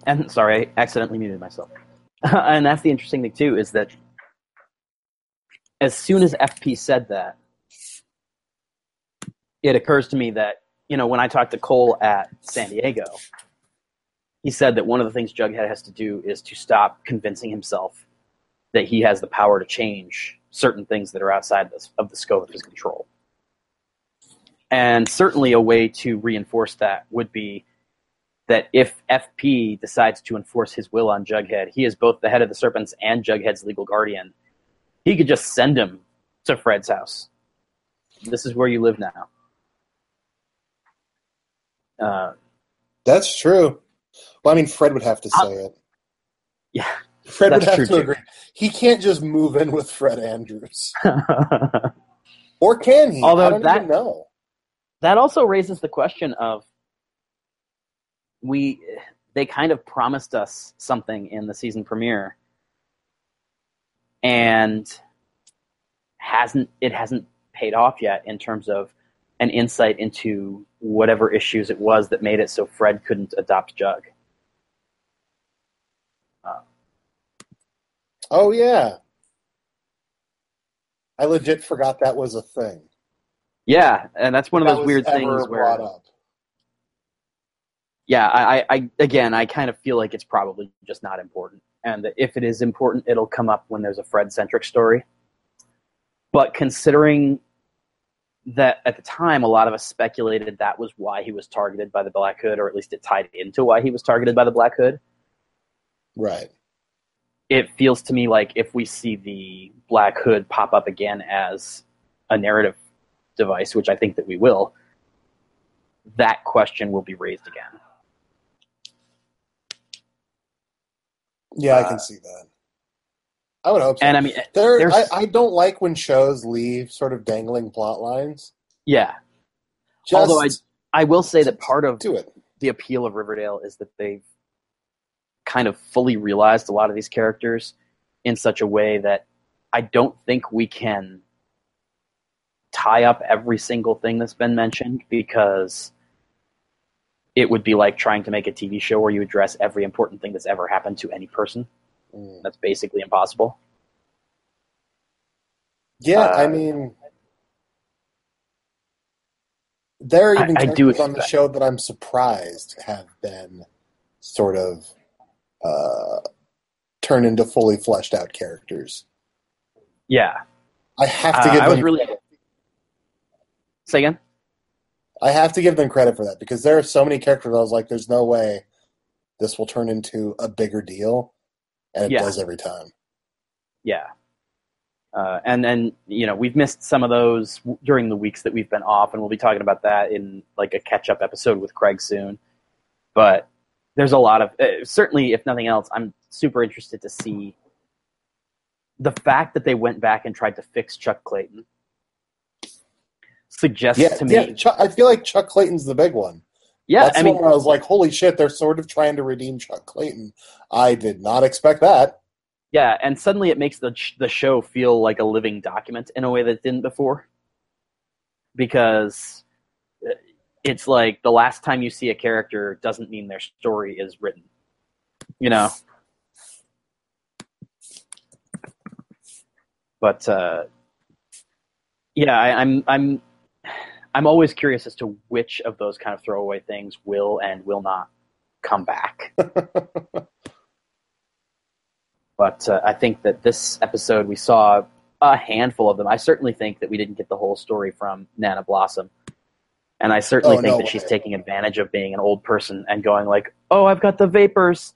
And sorry, I accidentally muted myself. and that's the interesting thing too is that as soon as FP said that, it occurs to me that you know when I talked to Cole at San Diego, he said that one of the things Jughead has to do is to stop convincing himself that he has the power to change certain things that are outside this, of the scope of his control. And certainly a way to reinforce that would be that if FP decides to enforce his will on Jughead, he is both the head of the Serpents and Jughead's legal guardian. He could just send him to Fred's house. This is where you live now. Uh, That's true. Well, I mean, Fred would have to say it. yeah. Fred would have to too. agree. He can't just move in with Fred Andrews, or can he? Although I don't that- know. that also raises the question of we they kind of promised us something in the season premiere and hasn't it hasn't paid off yet in terms of an insight into whatever issues it was that made it so Fred couldn't adopt Jug. Oh yeah, I legit forgot that was a thing. Yeah, and that's one of That those weird things where up. yeah, I, I, I again, I kind of feel like it's probably just not important, and that if it is important, it'll come up when there's a Fred centric story. But considering that at the time, a lot of us speculated that was why he was targeted by the Black Hood, or at least it tied into why he was targeted by the Black Hood. Right. It feels to me like if we see the Black Hood pop up again as a narrative device, which I think that we will, that question will be raised again. Yeah, I Uh, can see that. I would hope so. And I mean, there, I, I don't like when shows leave sort of dangling plot lines. yeah, Just Although I, I will say that part of do it. the appeal of Riverdale is that they've kind of fully realized a lot of these characters in such a way that I don't think we can tie up every single thing that's been mentioned because it would be like trying to make a TV show where you address every important thing that's ever happened to any person. Mm. That's basically impossible. Yeah, Uh, I mean, there are I- even I do characters on the show that I'm surprised have been sort of uh, turned into fully fleshed out characters. Yeah, I have to Uh, give I was them. really. Say again. I have to give them credit for that because there are so many characters. I was like, "There's no way this will turn into a bigger deal," and it Yeah. does every time. Yeah. Uh, and and you know we've missed some of those w- during the weeks that we've been off, and we'll be talking about that in like a catch up episode with Craig soon. But there's a lot of uh, certainly, if nothing else, I'm super interested to see the fact that they went back and tried to fix Chuck Clayton suggests Yeah, to me. yeah. Chuck, I feel like Chuck Clayton's the big one. yeah, That's I mean, I was like, "Holy shit!" They're sort of trying to redeem Chuck Clayton. I did not expect that. Yeah, and suddenly it makes the the show feel like a living document in a way that it didn't before. Because it's like the last time you see a character doesn't mean their story is written. You know. But uh, yeah, I, I'm I'm I'm always curious as to which of those kind of throwaway things will and will not come back. But uh, I think that this episode we saw a handful of them. I certainly think that we didn't get the whole story from Nana Blossom, and I certainly Oh, think no that she's taking advantage of being an old person and going like, "Oh, I've got the vapors,"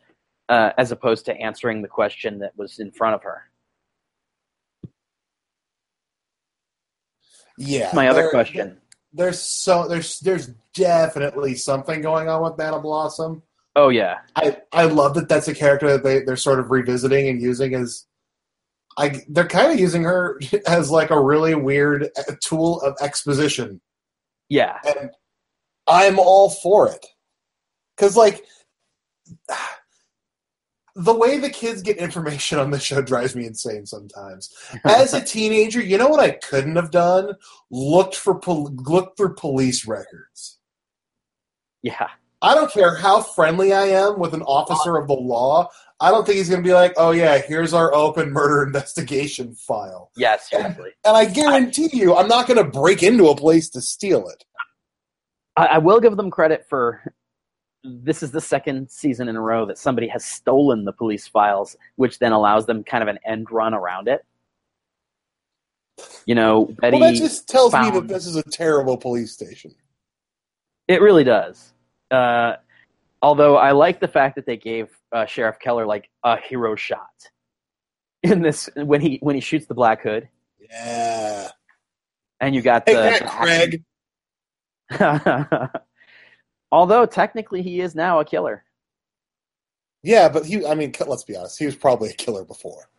uh, as opposed to answering the question that was in front of her. Yeah. My other there- question. There's so there's there's definitely something going on with Nana Blossom. Oh yeah, I I love that that's a character that they they're sort of revisiting and using as. I they're kind of using her as like a really weird uh, tool of exposition, yeah, and I'm all for it. Because like. The way the kids get information on the show drives me insane sometimes. As a teenager, you know what I couldn't have done? Looked for pol- looked for police records. yeah, I don't care how friendly I am with an officer of the law. I don't think he's going to be like, oh yeah, here's our open murder investigation file. Yeah, seriously. And I guarantee you, I'm not going to break into a place to steal it. I, I will give them credit for this is the second season in a row that somebody has stolen the police files, which then allows them kind of an end run around it. You know, Betty. well, that just tells me that this is a terrible police station. It really does. Uh, although I like the fact that they gave uh, Sheriff Keller like a hero shot in this when he when he shoots the Black Hood, Yeah. and you got the, that the Craig. Although technically he is now a killer. Yeah, but he. I mean, let's be honest. He was probably a killer before,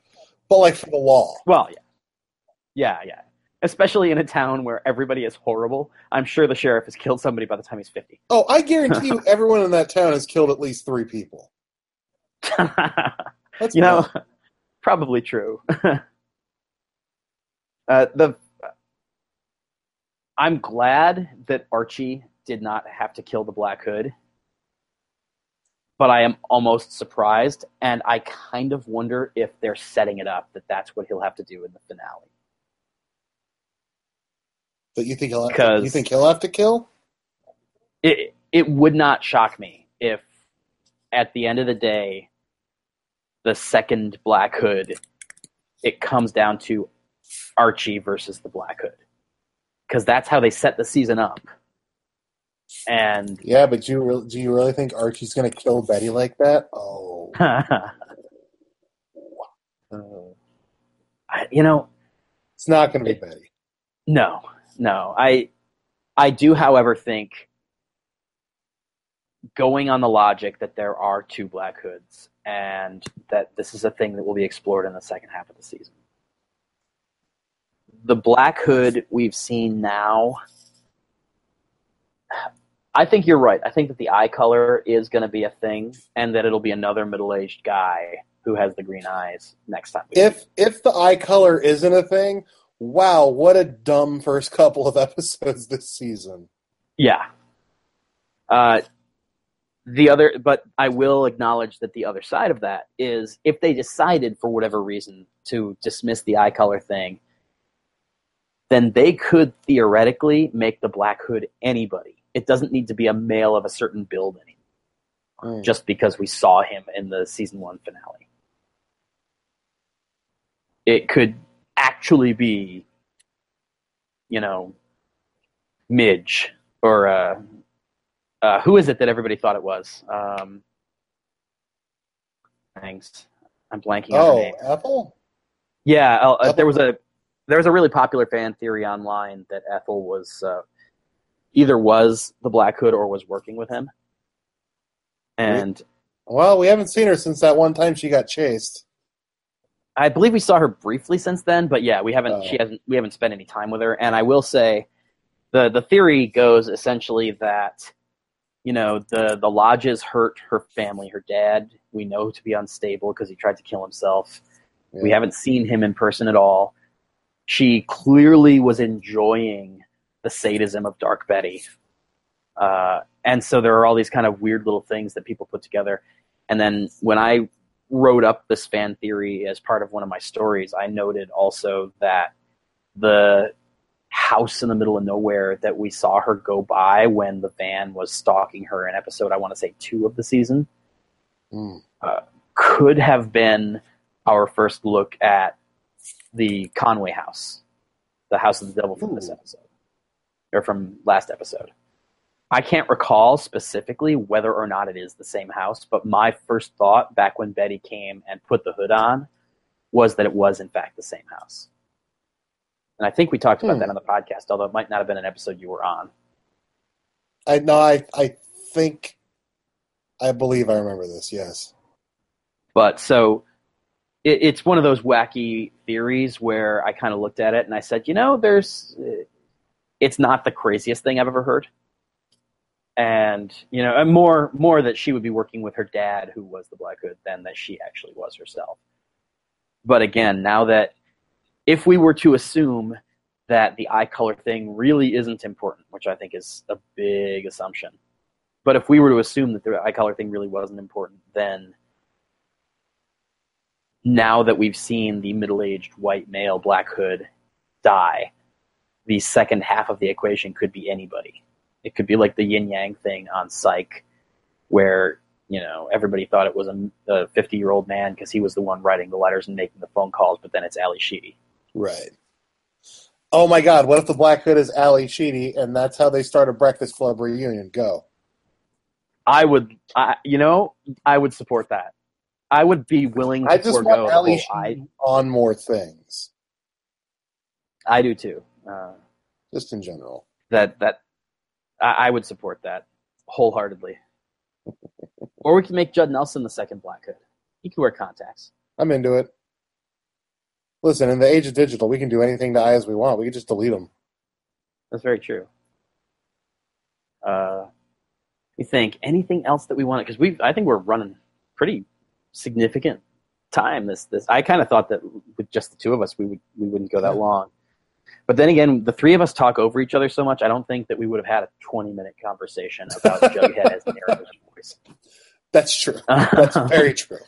but like for the law. Well, yeah, yeah, yeah. Especially in a town where everybody is horrible. I'm sure the sheriff has killed somebody by the time he's fifty. Oh, I guarantee you, everyone in that town has killed at least three people. Let's you know, probably true. uh, the I'm glad that Archie did not have to kill the Black Hood, but I am almost surprised, and I kind of wonder if they're setting it up that that's what he'll have to do in the finale. But you think he'll have to, you think he'll have to kill? It it would not shock me if, at the end of the day, the second Black Hood, it comes down to Archie versus the Black Hood, because that's how they set the season up. And Yeah, but do you really, do you really think Archie's going to kill Betty like that? Oh, you know, it's not going to be Betty. no, no. I I do, however, think going on the logic that there are two Black Hoods and that this is a thing that will be explored in the second half of the season. The Black Hood we've seen now. I think you're right. I think that the eye color is going to be a thing, and that it'll be another middle-aged guy who has the green eyes next time. If if the eye color isn't a thing, wow, what a dumb first couple of episodes this season. Yeah. Uh, the other, but I will acknowledge that the other side of that is if they decided for whatever reason to dismiss the eye color thing, then they could theoretically make the Black Hood anybody. It doesn't need to be a male of a certain build anymore, Mm. just because we saw him in the season one finale. It could actually be, you know, Midge or uh, uh, who is it that everybody thought it was? Um, thanks, I'm blanking Oh, name. Ethel? Yeah, uh, uh, Ethel? there was a there was a really popular fan theory online that Ethel was uh, either was the Black Hood or was working with him, and Well, we haven't seen her since that one time she got chased. I believe we saw her briefly since then. But yeah, we haven't Oh. she hasn't we haven't spent any time with her. And I will say, the the theory goes essentially that you know the the lodges hurt her family, her dad. We know to be unstable because he tried to kill himself. We haven't seen him in person at all. She clearly was enjoying the sadism of Dark Betty. Uh, and so there are all these kind of weird little things that people put together. And then when I wrote up this fan theory as part of one of my stories, I noted also that the house in the middle of nowhere that we saw her go by when the van was stalking her in episode, I want to say two of the season, Mm. could have been our first look at the Conway house, the house of the devil from this episode, or from last episode. I can't recall specifically whether or not it is the same house, but my first thought back when Betty came and put the hood on was that it was in fact the same house. And I think we talked about Hmm. that on the podcast, although it might not have been an episode you were on. I no, I I think I believe I remember this. Yes. But so it, it's one of those wacky theories where I kind of looked at it and I said, you know, there's, it's not the craziest thing I've ever heard. And you know, and more more that she would be working with her dad, who was the Black Hood, than that she actually was herself. But again, now that if we were to assume that the eye color thing really isn't important, which I think is a big assumption, but if we were to assume that the eye color thing really wasn't important, then now that we've seen the middle-aged white male Black Hood die, the second half of the equation could be anybody. It could be like the yin yang thing on Psych, where you know everybody thought it was a 50 year old man because he was the one writing the letters and making the phone calls, but then it's Ally Sheedy. Right. Oh my God! What if the Black Hood is Ally Sheedy, and that's how they start a Breakfast Club reunion? Go. I would, I, you know, I would support that. I would be willing to I just forego want Ally Sheedy on more things, I do too. Uh, just in general. that that I, I would support that wholeheartedly. or we could make Judd Nelson the second Black Hood. He could wear contacts. I'm into it. Listen, in the age of digital, we can do anything to eyes we want. We can just delete them. That's very true. Uh, we think anything else that we want because we I think we're running pretty significant time. This this I kind of thought that with just the two of us we would we wouldn't go that long. But then again, the three of us talk over each other so much. I don't think that we would have had a twenty-minute conversation about Jughead as the narrator's voice. That's true. That's very true.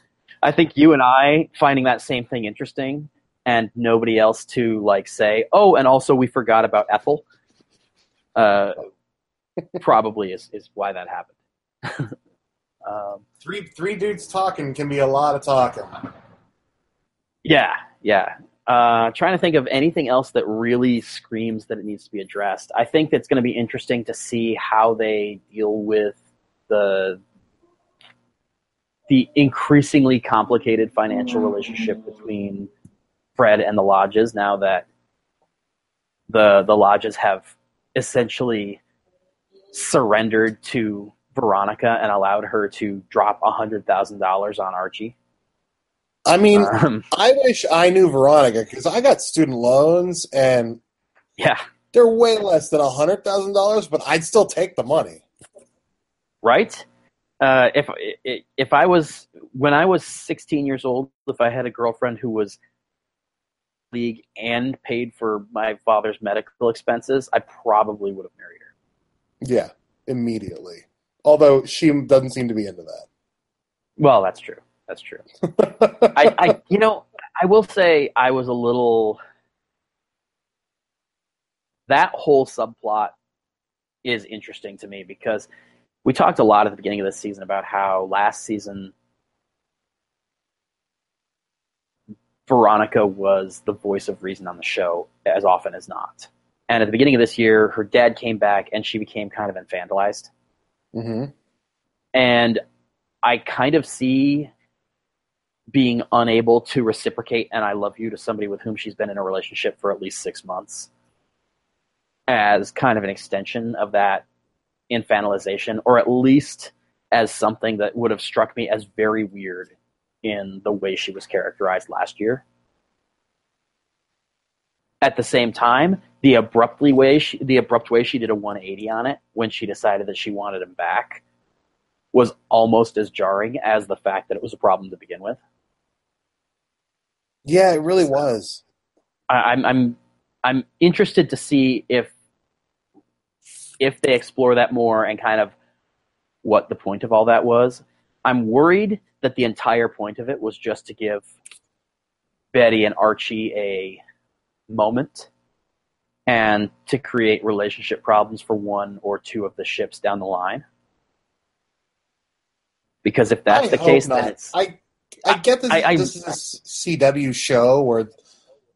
I think you and I finding that same thing interesting, and nobody else to like say, "Oh, and also we forgot about Ethel." Uh, probably is is why that happened. um, Three three dudes talking can be a lot of talking. yeah, yeah. Uh, trying to think of anything else that really screams that it needs to be addressed. I think it's going to be interesting to see how they deal with the the increasingly complicated financial relationship between Fred and the lodges now that the the lodges have essentially surrendered to Veronica and allowed her to drop a hundred thousand dollars on Archie. I mean, Um, I wish I knew Veronica because I got student loans and yeah, they're way less than a hundred thousand dollars, but I'd still take the money. right? Uh, if if I was when I was 16 years old, if I had a girlfriend who was league and paid for my father's medical expenses, I probably would have married her. Yeah, immediately. Although she doesn't seem to be into that. Well, that's true. That's true. I, I you know, I will say I was a little that whole subplot is interesting to me because we talked a lot at the beginning of this season about how last season Veronica was the voice of reason on the show as often as not. And at the beginning of this year, her dad came back and she became kind of infantilized. hmm And I kind of see being unable to reciprocate and I love you to somebody with whom she's been in a relationship for at least six months as kind of an extension of that infantilization, or at least as something that would have struck me as very weird in the way she was characterized last year. At the same time, the abruptly way she, the abrupt way she did a 180 on it when she decided that she wanted him back was almost as jarring as the fact that it was a problem to begin with. Yeah, it really was. I, I'm I'm I'm interested to see if if they explore that more and kind of what the point of all that was. I'm worried that the entire point of it was just to give Betty and Archie a moment and to create relationship problems for one or two of the ships down the line. Because if that's I the case, not. then it's I I get this. I- this is a CW show where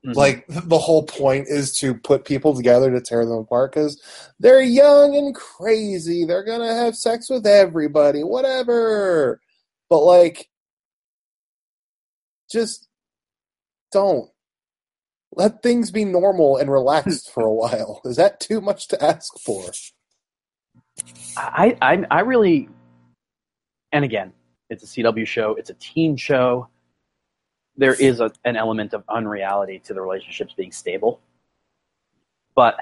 Mhm. like the whole point is to put people together to tear them apart because they're young and crazy. They're gonna have sex with everybody, whatever. But like, just don't let things be normal and relaxed for a while. Is that too much to ask for? I, I I really, and again, it's a CW show. It's a teen show. There is a, an element of unreality to the relationships being stable, but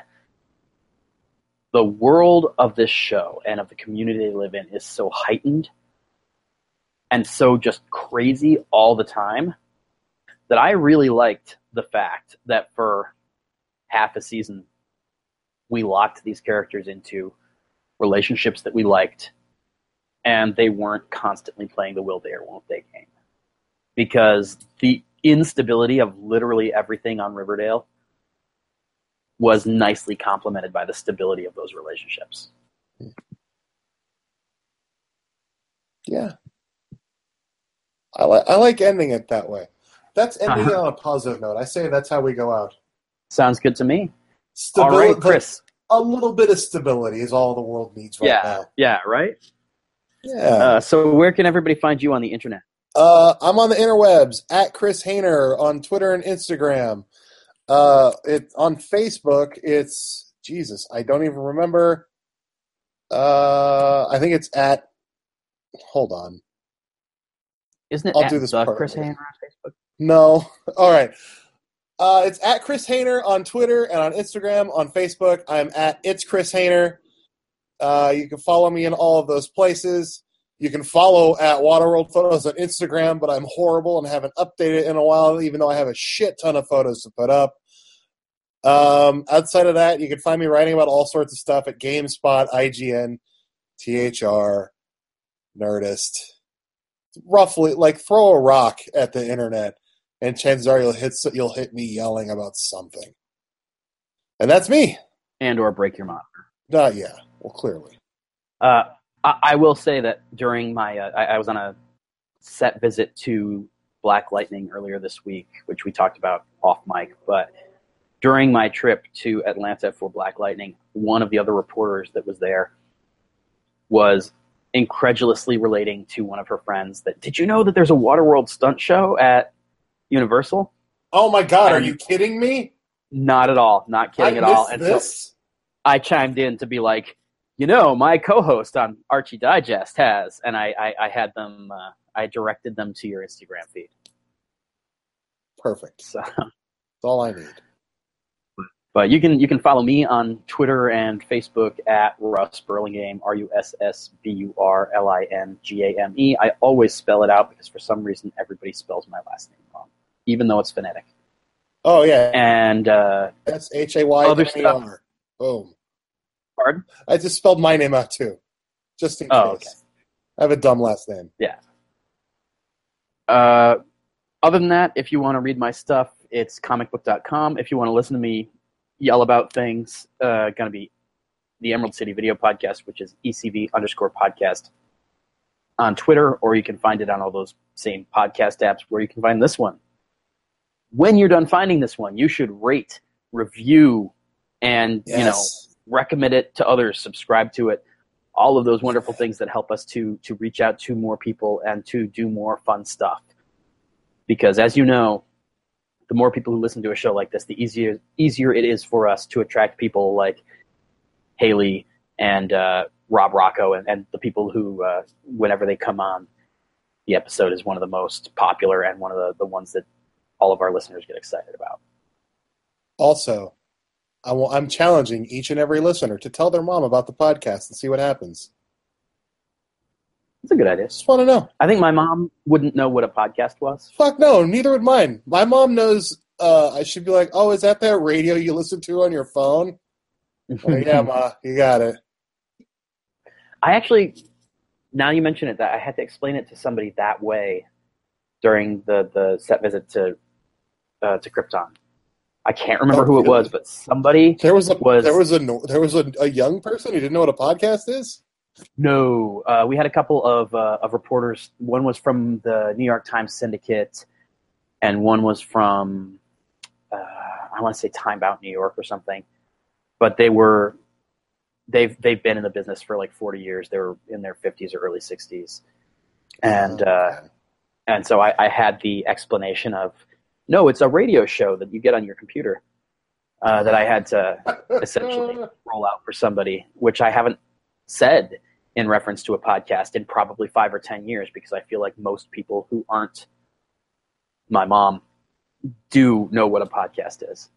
the world of this show and of the community they live in is so heightened and so just crazy all the time that I really liked the fact that for half a season we locked these characters into relationships that we liked, and they weren't constantly playing the will they or won't they game. Because the instability of literally everything on Riverdale was nicely complemented by the stability of those relationships. Yeah. I like I like ending it that way. That's ending Uh-huh. it on a positive note. I say that's how we go out. Sounds good to me. Stability, all right, Chris. A little bit of stability is all the world needs right yeah, now. yeah, right. Yeah. Uh, so where can everybody find you on the internet? Uh, I'm on the interwebs at Chris Hayner on Twitter and Instagram. Uh, it on Facebook. It's Jesus. I don't even remember. Uh, I think it's at. Hold on. Isn't it I'll at do this the Chris. Hayner on Facebook? No. All right. Uh, it's at Chris Hayner on Twitter and on Instagram. On Facebook, I'm at It's Chris Hayner. Uh, you can follow me in all of those places. You can follow at Waterworld Photos on Instagram, but I'm horrible and haven't updated in a while, even though I have a shit ton of photos to put up. Um, outside of that, you can find me writing about all sorts of stuff at GameSpot, IGN, THR, Nerdist. Roughly, like throw a rock at the internet, and chances are you'll hit you'll hit me yelling about something. And that's me. And or break your monitor. Uh, yeah. Well, clearly. Uh, I, I will say that during my, uh, I, I was on a set visit to Black Lightning earlier this week, which we talked about off mic. But during my trip to Atlanta for Black Lightning, one of the other reporters that was there was incredulously relating to one of her friends that, did you know that there's a Waterworld stunt show at Universal? Oh my God! Are you kidding me? Not at all. Not kidding I at all. And so. I chimed in to be like, you know, my co-host on Archie Digest has, and I, I, I had them, uh, I directed them to your Instagram feed. Perfect. So, That's all I need. But you can you can follow me on Twitter and Facebook at Russ Burlingame, R U S S B U R L I N G A M E. I always spell it out because for some reason everybody spells my last name wrong, even though it's phonetic. Oh yeah, And uh, that's H A Y Other stuff. Boom. pardon? I just spelled my name out too, just in Oh, case. I have a dumb last name. Yeah. Uh, other than that, if you want to read my stuff, it's comicbook.com. If you want to listen to me yell about things, uh, going to be the Emerald City Video Podcast, which is ECV underscore podcast on Twitter, or you can find it on all those same podcast apps where you can find this one. When you're done finding this one, you should rate, review, and you know recommend it to others, subscribe to it, all of those wonderful things that help us to to reach out to more people and to do more fun stuff. Because as you know, the more people who listen to a show like this, the easier easier it is for us to attract people like Haley and uh, Rob Rocco and, and the people who, uh, whenever they come on, the episode is one of the most popular and one of the, the ones that all of our listeners get excited about. Also, I will, I'm challenging each and every listener to tell their mom about the podcast and see what happens. It's a good idea. Just want to know. I think my mom wouldn't know what a podcast was. Fuck no, neither would mine. My mom knows. Uh, I should be like, oh, is that that radio you listen to on your phone? Oh, yeah, ma, you got it. I actually, now you mention it, that I had to explain it to somebody that way during the, the set visit to uh, to Krypton. I can't remember Oh, who it really? was, but somebody There was a Was- there was a there was a, a young person who didn't know what a podcast is. No, uh, we had a couple of uh, of reporters. One was from the New York Times Syndicate, and one was from uh, I want to say Time Out New York or something. But they were they've they've been in the business for like forty years. They were in their fifties or early sixties, and Oh, uh, and so I, I had the explanation of no, it's a radio show that you get on your computer uh, that I had to essentially roll out for somebody, which I haven't said in reference to a podcast in probably five or ten years because I feel like most people who aren't my mom do know what a podcast is.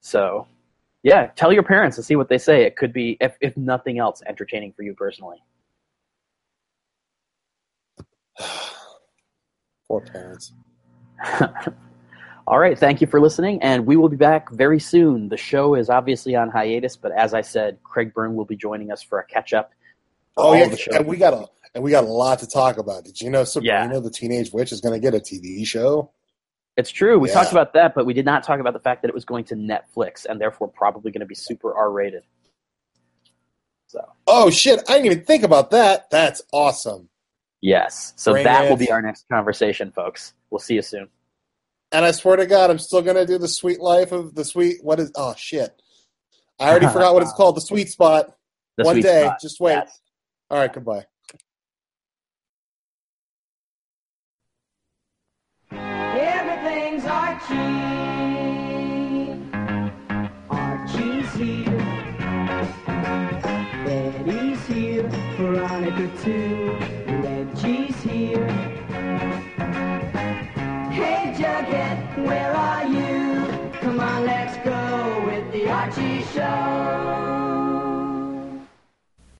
So, yeah, tell your parents and see what they say. It could be, if, if nothing else, entertaining for you personally. Poor parents. All right, thank you for listening, and we will be back very soon. The show is obviously on hiatus, but as I said, Craig Byrne will be joining us for a catch up. Oh yeah, and we got a and we got a lot to talk about. Did you know Sabrina Yeah. the Teenage Witch is going to get a TV show? It's true. We Yeah. talked about that, but we did not talk about the fact that it was going to Netflix and therefore probably going to be super R rated. So Oh shit! I didn't even think about that. That's awesome. yes, so Bring that will be our next conversation, folks. We'll see you soon. And I swear to God, I'm still gonna do the sweet life of the sweet. What is? Oh shit! I already forgot what it's called. The sweet spot. The One day. spot. Just wait. Yes. All right, goodbye. Everything's Archie. Archie's here. Betty's here. Veronica too. Reggie's here. Hey Jughead, where are you? Come on, let's go with the Archie Show.